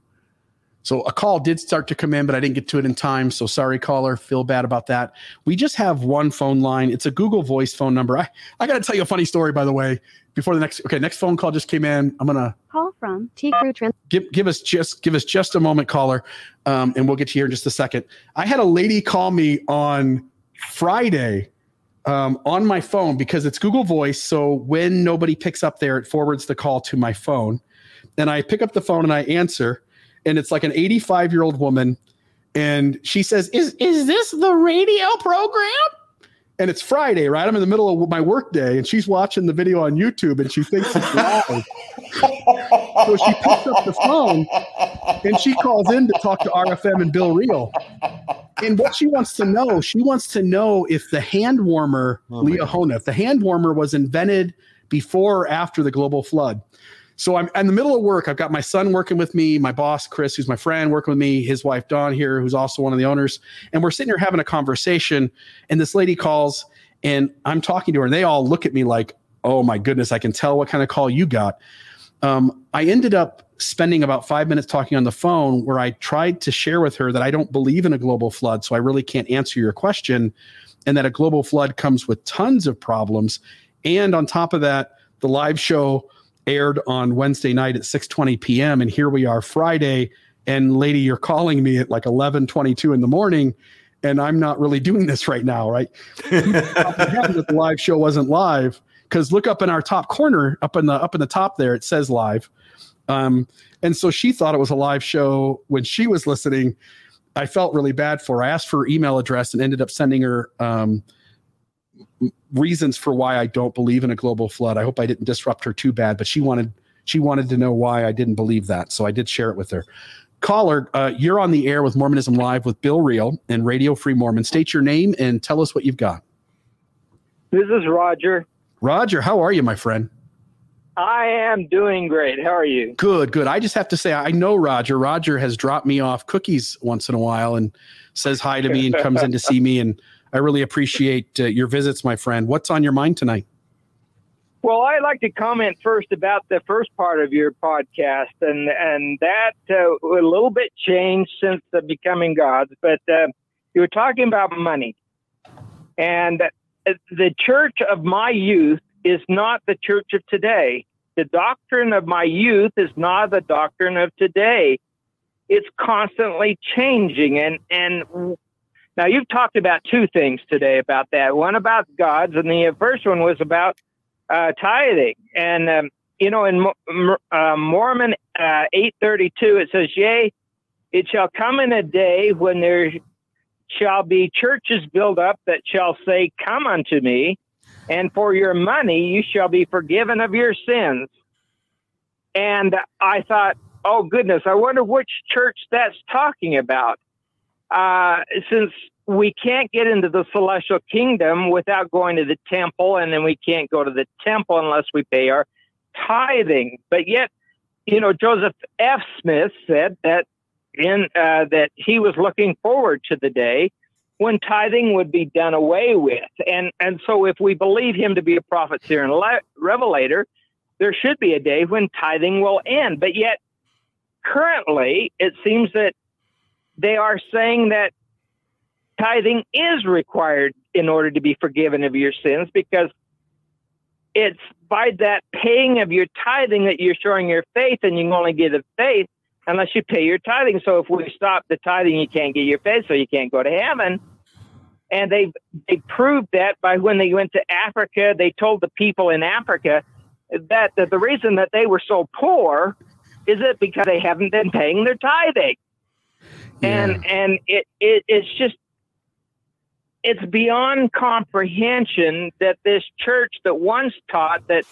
So a call did start to come in, but I didn't get to it in time. So sorry, caller. Feel bad about that. We just have one phone line. It's a Google Voice phone number. I I got to tell you a funny story, by the way. Before the next, okay, next phone call just came in. I'm gonna Call from T Crew Trans. give give us just give us just a moment, caller, um, and we'll get to you here in just a second. I had a lady call me on Friday um, on my phone because it's Google Voice. So when nobody picks up there, it forwards the call to my phone. And I pick up the phone and I answer, and it's like an 85 year old woman. And she says, Is is this the radio program? And it's Friday, right? I'm in the middle of my work day, and she's watching the video on YouTube and she thinks it's live. so she picks up the phone and she calls in to talk to RFM and Bill Reel. And what she wants to know, she wants to know if the hand warmer, Oh my Liahona, if the hand warmer was invented before or after the global flood. So I'm in the middle of work. I've got my son working with me, my boss, Chris, who's my friend, working with me, his wife, Dawn, here, who's also one of the owners. And we're sitting here having a conversation. And this lady calls and I'm talking to her, and they all look at me like, oh my goodness, I can tell what kind of call you got. Um, I ended up spending about five minutes talking on the phone where I tried to share with her that I don't believe in a global flood. So I really can't answer your question. And that a global flood comes with tons of problems. And on top of that, the live show aired on Wednesday night at 6:20 p.m. and here we are Friday and lady you're calling me at like 11:22 in the morning and I'm not really doing this right now, right? [LAUGHS] the live show wasn't live cuz look up in our top corner up in the up in the top there it says live. Um and so she thought it was a live show when she was listening. I felt really bad for her. I asked for her email address and ended up sending her um reasons for why I don't believe in a global flood. I hope I didn't disrupt her too bad, but she wanted she wanted to know why I didn't believe that, so I did share it with her. Caller, uh, you're on the air with Mormonism Live with Bill Reel and Radio Free Mormon. State your name and tell us what you've got. This is Roger. Roger, how are you, my friend? I am doing great. How are you? Good, good. I just have to say, I know Roger. Roger has dropped me off cookies once in a while and says hi to me and comes in to see me. And I really appreciate uh, your visits, my friend. What's on your mind tonight? Well, I'd like to comment first about the first part of your podcast, and and that uh, a little bit changed since the becoming gods. But uh, you were talking about money, and the church of my youth is not the church of today. The doctrine of my youth is not the doctrine of today. It's constantly changing, and and now you've talked about two things today about that. One about gods, and the first one was about uh, tithing. And um, you know, in uh, Mormon uh, eight thirty two, it says, "Yea, it shall come in a day when there shall be churches built up that shall say, Come unto me, and for your money you shall be forgiven of your sins." And I thought, oh goodness, I wonder which church that's talking about. Uh, since we can't get into the celestial kingdom without going to the temple, and then we can't go to the temple unless we pay our tithing. But yet, you know, Joseph F. Smith said that in uh, that he was looking forward to the day when tithing would be done away with, and and so if we believe him to be a prophet, seer, and le- revelator, there should be a day when tithing will end. But yet, currently, it seems that they are saying that tithing is required in order to be forgiven of your sins because it's by that paying of your tithing that you're showing your faith and you can only get a faith unless you pay your tithing. So if we stop the tithing you can't get your faith so you can't go to heaven. And they they proved that by when they went to africa they told the people in africa that, that the reason that they were so poor is it because they haven't been paying their tithing and and it, it it's just it's beyond comprehension that this church that once taught that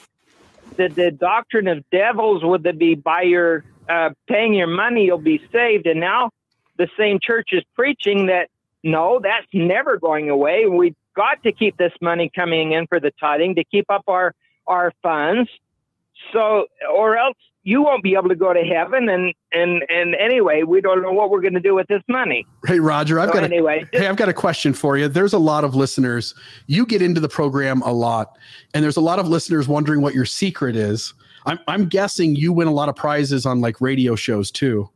that the doctrine of devils would be by your uh, paying your money you'll be saved. And now the same church is preaching that no that's never going away. We've got to keep this money coming in for the tithing to keep up our our funds so or else you won't be able to go to heaven and and and anyway we don't know what we're going to do with this money Hey Roger, I've So got anyway, a, hey, I've got a question for you. There's a lot of listeners. You get into the program a lot, and there's a lot of listeners wondering what your secret is. I'm I'm guessing you win a lot of prizes on like radio shows too.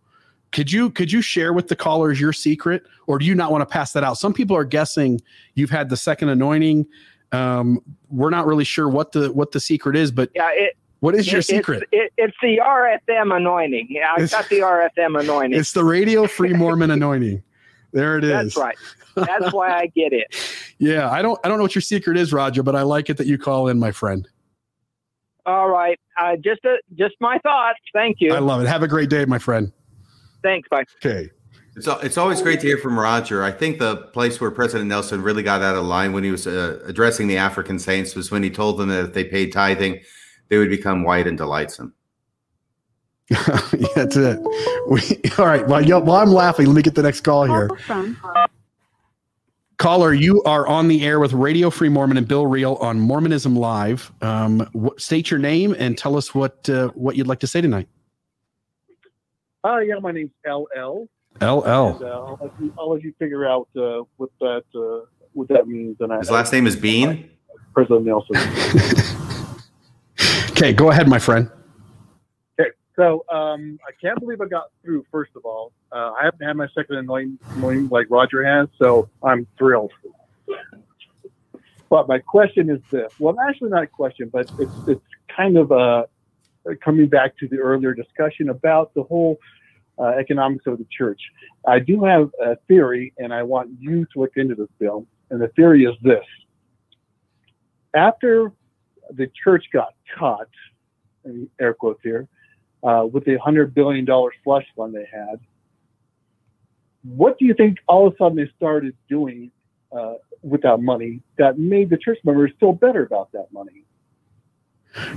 Could you could you share with the callers your secret, or do you not want to pass that out? Some people are guessing you've had the second anointing. Um, we're not really sure what the what the secret is, but yeah it what is your it- secret? It's, it, it's the RFM anointing. Yeah, I It's- got the RFM anointing. It's the Radio Free Mormon anointing. There it is. That's right. That's why I get it. [LAUGHS] Yeah, I don't I don't know what your secret is, Roger, but I like it that you call in, my friend. All right. Uh, just a, just my thoughts. Thank you. I love it. Have a great day, my friend. Thanks. Bye. Okay. It's, it's always great to hear from Roger. I think the place where President Nelson really got out of line when he was uh, addressing the African saints was when he told them that if they paid tithing, they would become white and delightsome. [LAUGHS] yeah, that's it. We, [LAUGHS] all right. Well, yo, while I'm laughing, let me get the next call here. Caller, you are on the air with Radio Free Mormon and Bill Reel on Mormonism Live. Um, wh- state your name and tell us what uh, what you'd like to say tonight. Uh, yeah, my name's LL. LL. And, uh, I'll, let you, I'll let you figure out uh, what that uh, what that means. And I, His last name is Bean. President Nelson. [LAUGHS] Okay, go ahead, my friend. okay, so um, I can't believe I got through. First of all, uh, I haven't had my second anointing like Roger has, so I'm thrilled. But my question is this: well, actually not a question, but it's it's kind of uh, coming back to the earlier discussion about the whole uh, economics of the church. I do have a theory, and I want you to look into this, Bill. And the theory is this: after the church got caught, air quotes here, uh, with the hundred billion dollar slush fund they had, what do you think all of a sudden they started doing uh, with that money that made the church members feel better about that money?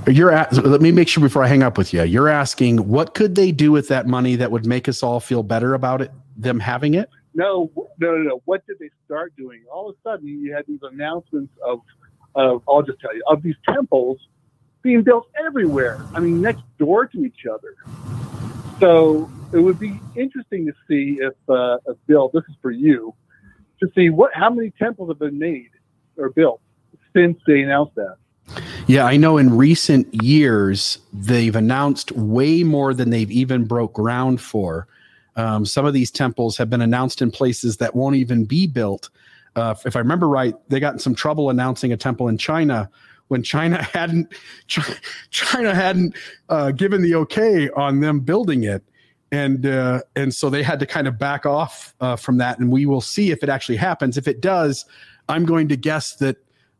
You're at, let me make sure before I hang up with you. You're asking what could they do with that money that would make us all feel better about it, them having it? No, no, no, no. What did they start doing? All of a sudden, you had these announcements of, of I'll just tell you, of these temples being built everywhere. I mean, next door to each other. So it would be interesting to see if, uh, if Bill, this is for you, to see what how many temples have been made or built since they announced that. Yeah, I know in recent years they've announced way more than they've even broke ground for. Um, some of these temples have been announced in places that won't even be built. Uh, if I remember right, they got in some trouble announcing a temple in China when China [LAUGHS] hadn't China hadn't uh, given the okay on them building it, and uh, and so they had to kind of back off uh, from that. And we will see if it actually happens. If it does, I'm going to guess that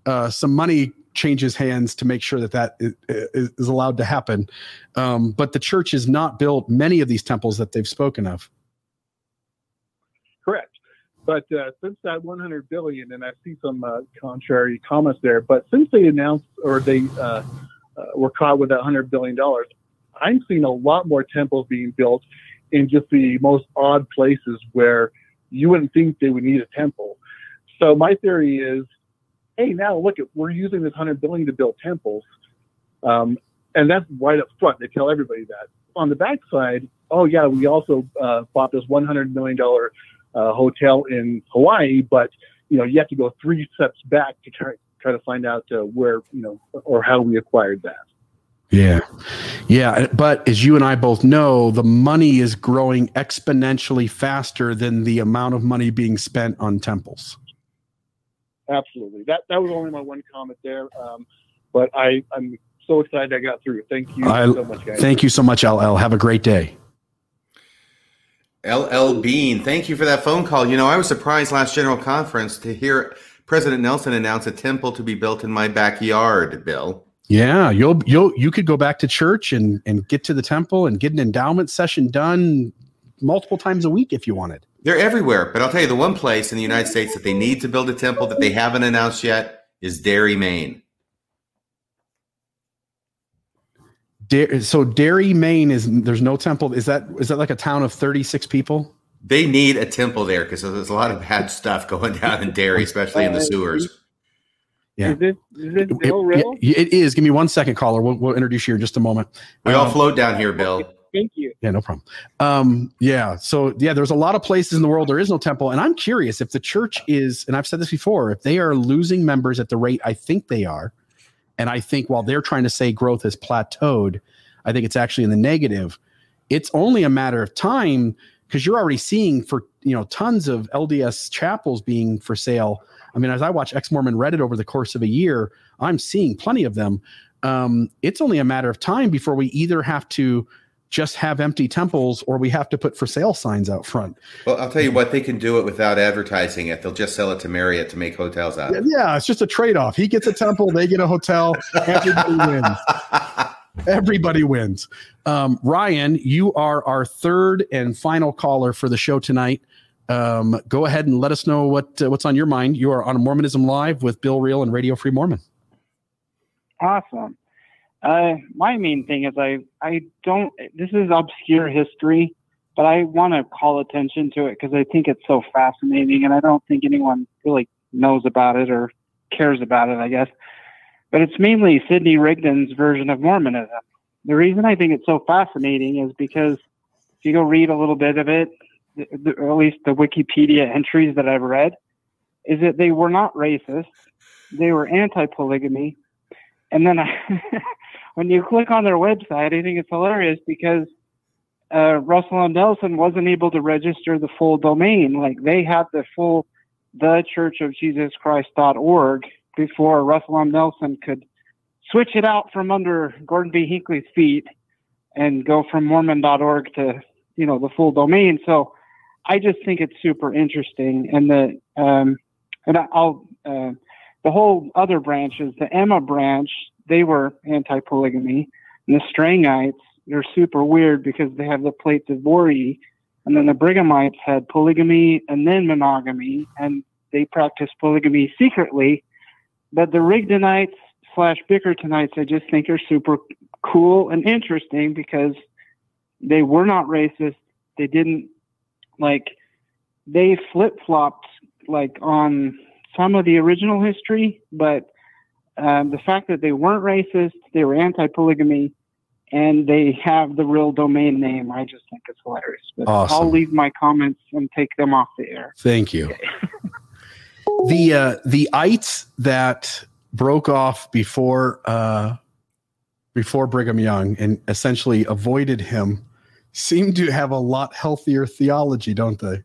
uh, some money changes hands to make sure that that is, is allowed to happen. Um, but the church has not built many of these temples that they've spoken of. Correct. But uh, since that 100 billion, and I see some uh, contrary comments there, but since they announced or they uh, uh, were caught with that 100 billion dollars, I'm seeing a lot more temples being built in just the most odd places where you wouldn't think they would need a temple. So my theory is, hey, now look at we're using this 100 billion to build temples, um, and that's right up front. They tell everybody that. On the backside, oh yeah, we also uh, bought this 100 million dollar uh, hotel in Hawaii, but you know you have to go three steps back to try try to find out uh, where you know or how we acquired that. Yeah. Yeah. But as you and I both know, the money is growing exponentially faster than the amount of money being spent on temples. Absolutely. That that was only my one comment there. Um, but I I'm so excited I got through. Thank you I, so much, guys. thank you so much, LL. Have a great day. LL Bean, thank you for that phone call. You know, I was surprised last General Conference to hear President Nelson announce a temple to be built in my backyard, Bill. Yeah, you'll you'll you could go back to church and and get to the temple and get an endowment session done multiple times a week if you wanted. They're everywhere, but I'll tell you the one place in the United States that they need to build a temple that they haven't announced yet is Derry, Maine. Da- so Derry, Maine is there's no temple. Is that is that like a town of 36 people? They need a temple there because there's a lot of bad stuff going down in Derry, especially in the sewers. Yeah. Is it is it It, Bill Reel? it- it is. Give me one second, caller. We'll, we'll introduce you in just a moment. We all Um, float down here, Bill. Thank you. Yeah, no problem. Um, yeah, so yeah, there's a lot of places in the world there is no temple, and I'm curious if the church is, and I've said this before, if they are losing members at the rate I think they are, and I think while they're trying to say growth has plateaued, I think it's actually in the negative. It's only a matter of time because you're already seeing for you know tons of LDS chapels being for sale. I mean, as I watch Ex Mormon Reddit over the course of a year, I'm seeing plenty of them. Um, it's only a matter of time before we either have to just have empty temples or we have to put for sale signs out front. Well, I'll tell you what, they can do it without advertising it. They'll just sell it to Marriott to make hotels out of it. Yeah, it's just a trade off. He gets a temple, they get a hotel. Everybody [LAUGHS] wins. Everybody wins. Um, Ryan, you are our third and final caller for the show tonight. Um, go ahead and let us know what uh, what's on your mind. You are on Mormonism Live with Bill Reel and Radio Free Mormon. Awesome. Uh, my main thing is I I don't. This is obscure history, but I want to call attention to it because I think it's so fascinating, and I don't think anyone really knows about it or cares about it. I guess, but it's mainly Sidney Rigdon's version of Mormonism. The reason I think it's so fascinating is because if you go read a little bit of it, the, the, at least the Wikipedia entries that I've read, is that they were not racist, they were anti-polygamy, and then I, [LAUGHS] when you click on their website, I think it's hilarious because uh, Russell M. Nelson wasn't able to register the full domain. Like they had the full the Church of Jesus before Russell M. Nelson could switch it out from under Gordon B. Hinckley's feet and go from Mormon.org to you know the full domain. So I just think it's super interesting, and the um, and I'll uh, the whole other branch is the Emma branch, they were anti-polygamy, and the Strangites they're super weird because they have the plates of Voree, and then the Brighamites had polygamy and then monogamy, and they practiced polygamy secretly. But the Rigdonites slash Bickertonites, I just think are super cool and interesting because they were not racist. They didn't like they flip flopped like on some of the original history, but um, the fact that they weren't racist, they were anti polygamy, and they have the real domain name, I just think it's hilarious. But Awesome. I'll leave my comments and take them off the air. Thank you. [LAUGHS] the uh, the ites that broke off before uh, before Brigham Young and essentially avoided him seem to have a lot healthier theology, don't they?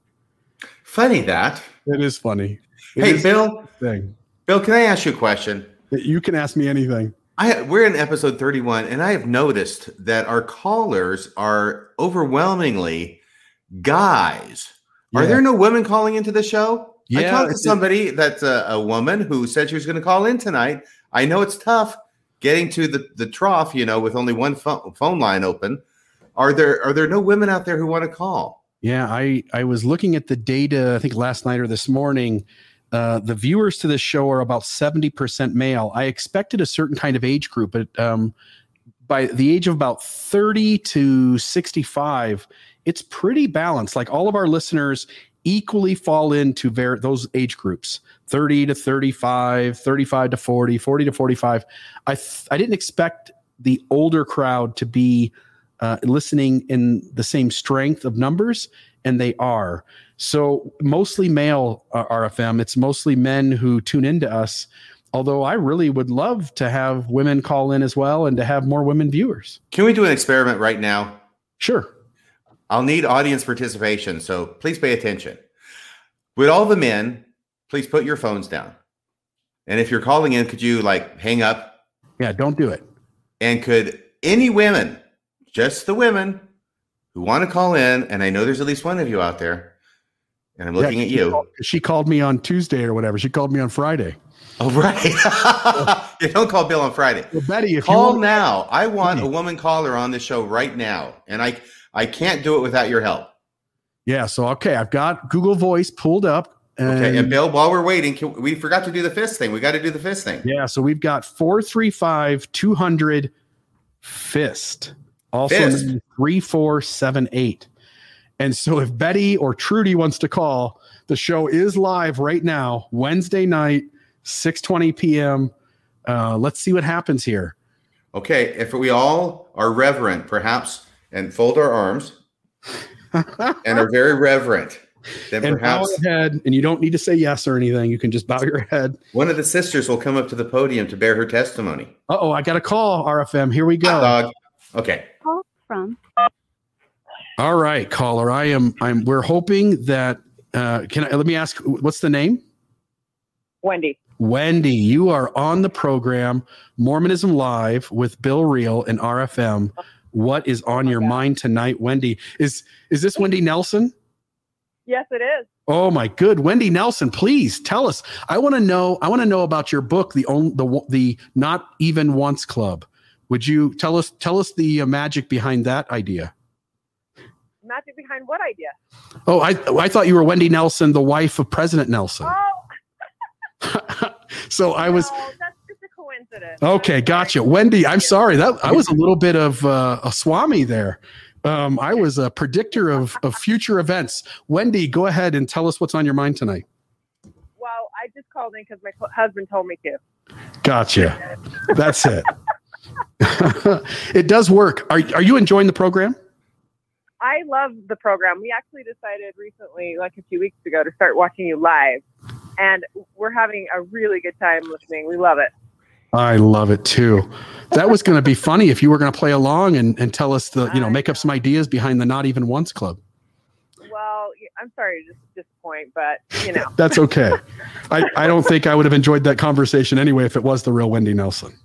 Funny that. It is funny. It Hey, is Bill. Thing. Bill, can I ask you a question? You can ask me anything. I we're in episode 31, and I have noticed that our callers are overwhelmingly guys. Are there no women calling into the show? I talked to somebody that's a, a woman who said she was going to call in tonight. I know it's tough getting to the, the trough, you know, with only one phone, phone line open. Are there are there no women out there who want to call? Yeah, I I was looking at the data. I think last night or this morning. Uh, the viewers to this show are about seventy percent male. I expected a certain kind of age group, but um, by the age of about thirty to sixty-five, it's pretty balanced. Like all of our listeners equally fall into ver- those age groups 30 to 35 35 to 40 40 to 45 i th- i didn't expect the older crowd to be uh, listening in the same strength of numbers, and they are. So mostly male uh, RFM. It's mostly men who tune into us. Although I really would love to have women call in as well, and to have more women viewers. Can we do an experiment right now? Sure. I'll need audience participation, so please pay attention. With all the men please put your phones down? And if you're calling in, could you like hang up? Yeah, don't do it. And could any women, just the women who want to call in, and I know there's at least one of you out there, and I'm looking Yeah, at you. called- she called me on Tuesday or whatever. She called me on Friday. Oh, right. [LAUGHS] you don't call Bill on Friday. Well, Betty, if you call want- now. I want a woman caller on the show right now, and I I can't do it without your help. Yeah. So okay, I've got Google Voice pulled up. And, Okay, and Bill, while we're waiting, can, we forgot to do the fist thing. We got to do the fist thing. Yeah, so we've got 435 200 fist, also Fist. 3478. And so if Betty or Trudy wants to call, the show is live right now, Wednesday night, 6:20 p.m. Uh, let's see what happens here. Okay, if we all are reverent, perhaps, and fold our arms [LAUGHS] and are very reverent, then And bow your head, and you don't need to say yes or anything. You can just bow your head. one of the sisters will come up to the podium to bear her testimony. Uh oh, I got a call, RFM. Here we go. Hot dog. Okay. from All right, caller. I am. I'm. We're hoping that. Uh, can I let me ask? What's the name? Wendy. Wendy, you are on the program Mormonism Live with Bill Reel and RFM. what is on your mind tonight, Wendy? Is is this Wendy Nelson? Yes, it is. Oh my good, Wendy Nelson, please tell us. I want to know. I want to know about your book, the on, the the Not Even Once Club. Would you tell us tell us the uh, magic behind that idea? Magic behind what idea? Oh, I I thought you were Wendy Nelson, the wife of President Nelson. Oh, [LAUGHS] so I was no, that's just a coincidence. okay. Gotcha, Wendy. I'm sorry that I was a [LAUGHS] little bit of uh, a swami there. Um, I was a predictor of of future events. Wendy, go ahead and tell us what's on your mind tonight. Well, I just called in because my husband told me to. Gotcha. [LAUGHS] That's it. it does work. Are are you enjoying the program? I love the program. We actually decided recently, like a few weeks ago, to start watching you live, and we're having a really good time listening. We love it. I love it too. That was going to be [LAUGHS] funny if you were going to play along and, and tell us the, you know, make up some ideas behind the Not Even Once Club. Well, I'm sorry to dis- disappoint, but you [LAUGHS] know, That's okay. [LAUGHS] I, I don't think I would have enjoyed that conversation anyway if it was the real Wendy Nelson.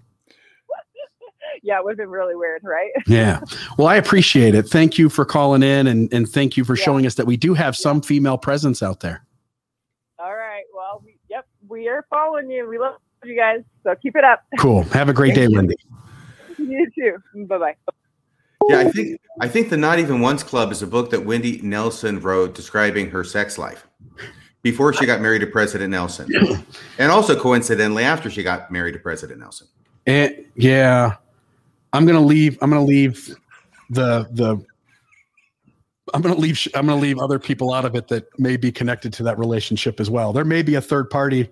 Yeah, it would have been really weird, right? [LAUGHS] Yeah. Well, I appreciate it. Thank you for calling in and, and thank you for showing us that we do have some female presence out there. All right. Well, we, yep, we are following you. We love you guys, so keep it up. Cool. Have a great [LAUGHS] day, Wendy. you too. Bye bye. Yeah, I think I think the Not Even Once Club is a book that Wendy Nelson wrote describing her sex life before she got married to President Nelson, [CLEARS THROAT] and also coincidentally after she got married to President Nelson. And yeah, I'm gonna leave. I'm gonna leave the the. I'm gonna leave. I'm gonna leave other people out of it that may be connected to that relationship as well. There may be a third party.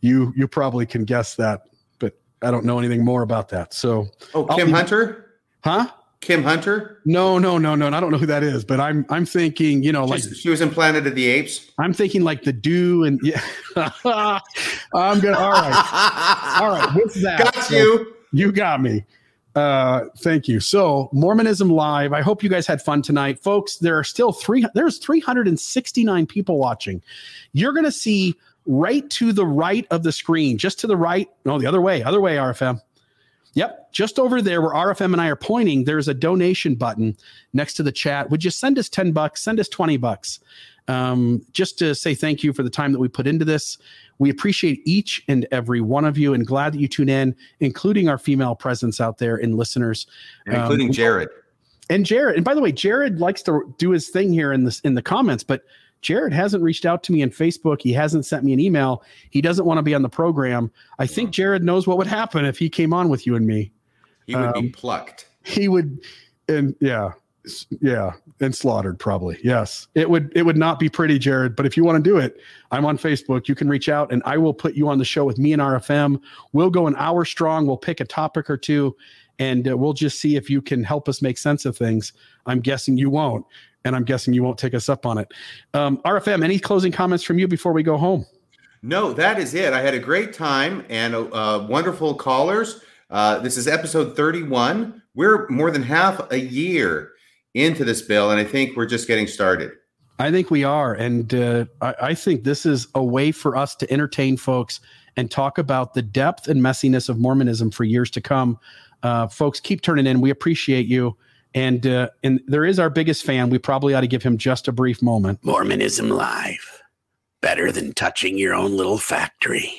You you probably can guess that, but I don't know anything more about that. So Oh, Kim leave- Hunter, huh? Kim Hunter. No, no, no, no. and I don't know who that is, but I'm I'm thinking, you know, like She's- she was in Planet of the Apes. I'm thinking like the do and yeah. [LAUGHS] I'm gonna all right. [LAUGHS] All right, with that. Got so you. you got me. Uh thank you. So Mormonism Live. I hope you guys had fun tonight. Folks, there are still three there's 369 people watching. You're gonna see right to the right of the screen, just to the right. No, the other way, other way, RFM. Yep, just over there where RFM and I are pointing, there's a donation button next to the chat. Would you send us 10 bucks? Send us 20 bucks. Um, just to say thank you for the time that we put into this. We appreciate each and every one of you and glad that you tune in, including our female presence out there and listeners. And including Um, Jared. and Jared. And by the way, Jared likes to do his thing here in this in the comments, but Jared hasn't reached out to me on Facebook. He hasn't sent me an email. He doesn't want to be on the program. I think Jared knows what would happen if he came on with you and me. He would be Um, plucked. He would, and yeah, yeah, and slaughtered probably. Yes, it would. It would not be pretty, Jared. But if you want to do it, I'm on Facebook. You can reach out, and I will put you on the show with me and RFM. We'll go an hour strong. We'll pick a topic or two, and uh, we'll just see if you can help us make sense of things. I'm guessing you won't, and I'm guessing you won't take us up on it. Um, RFM, any closing comments from you before we go home? No, that is it. I had a great time and uh, wonderful callers. Uh, this is episode 31. We're more than half a year into this bill, and I think we're just getting started. I think we are. And uh, I, I think this is a way for us to entertain folks and talk about the depth and messiness of Mormonism for years to come. Uh, folks, keep turning in. We appreciate you. And uh, and there is our biggest fan. We probably ought to give him just a brief moment. Mormonism Live. Better than touching your own little factory.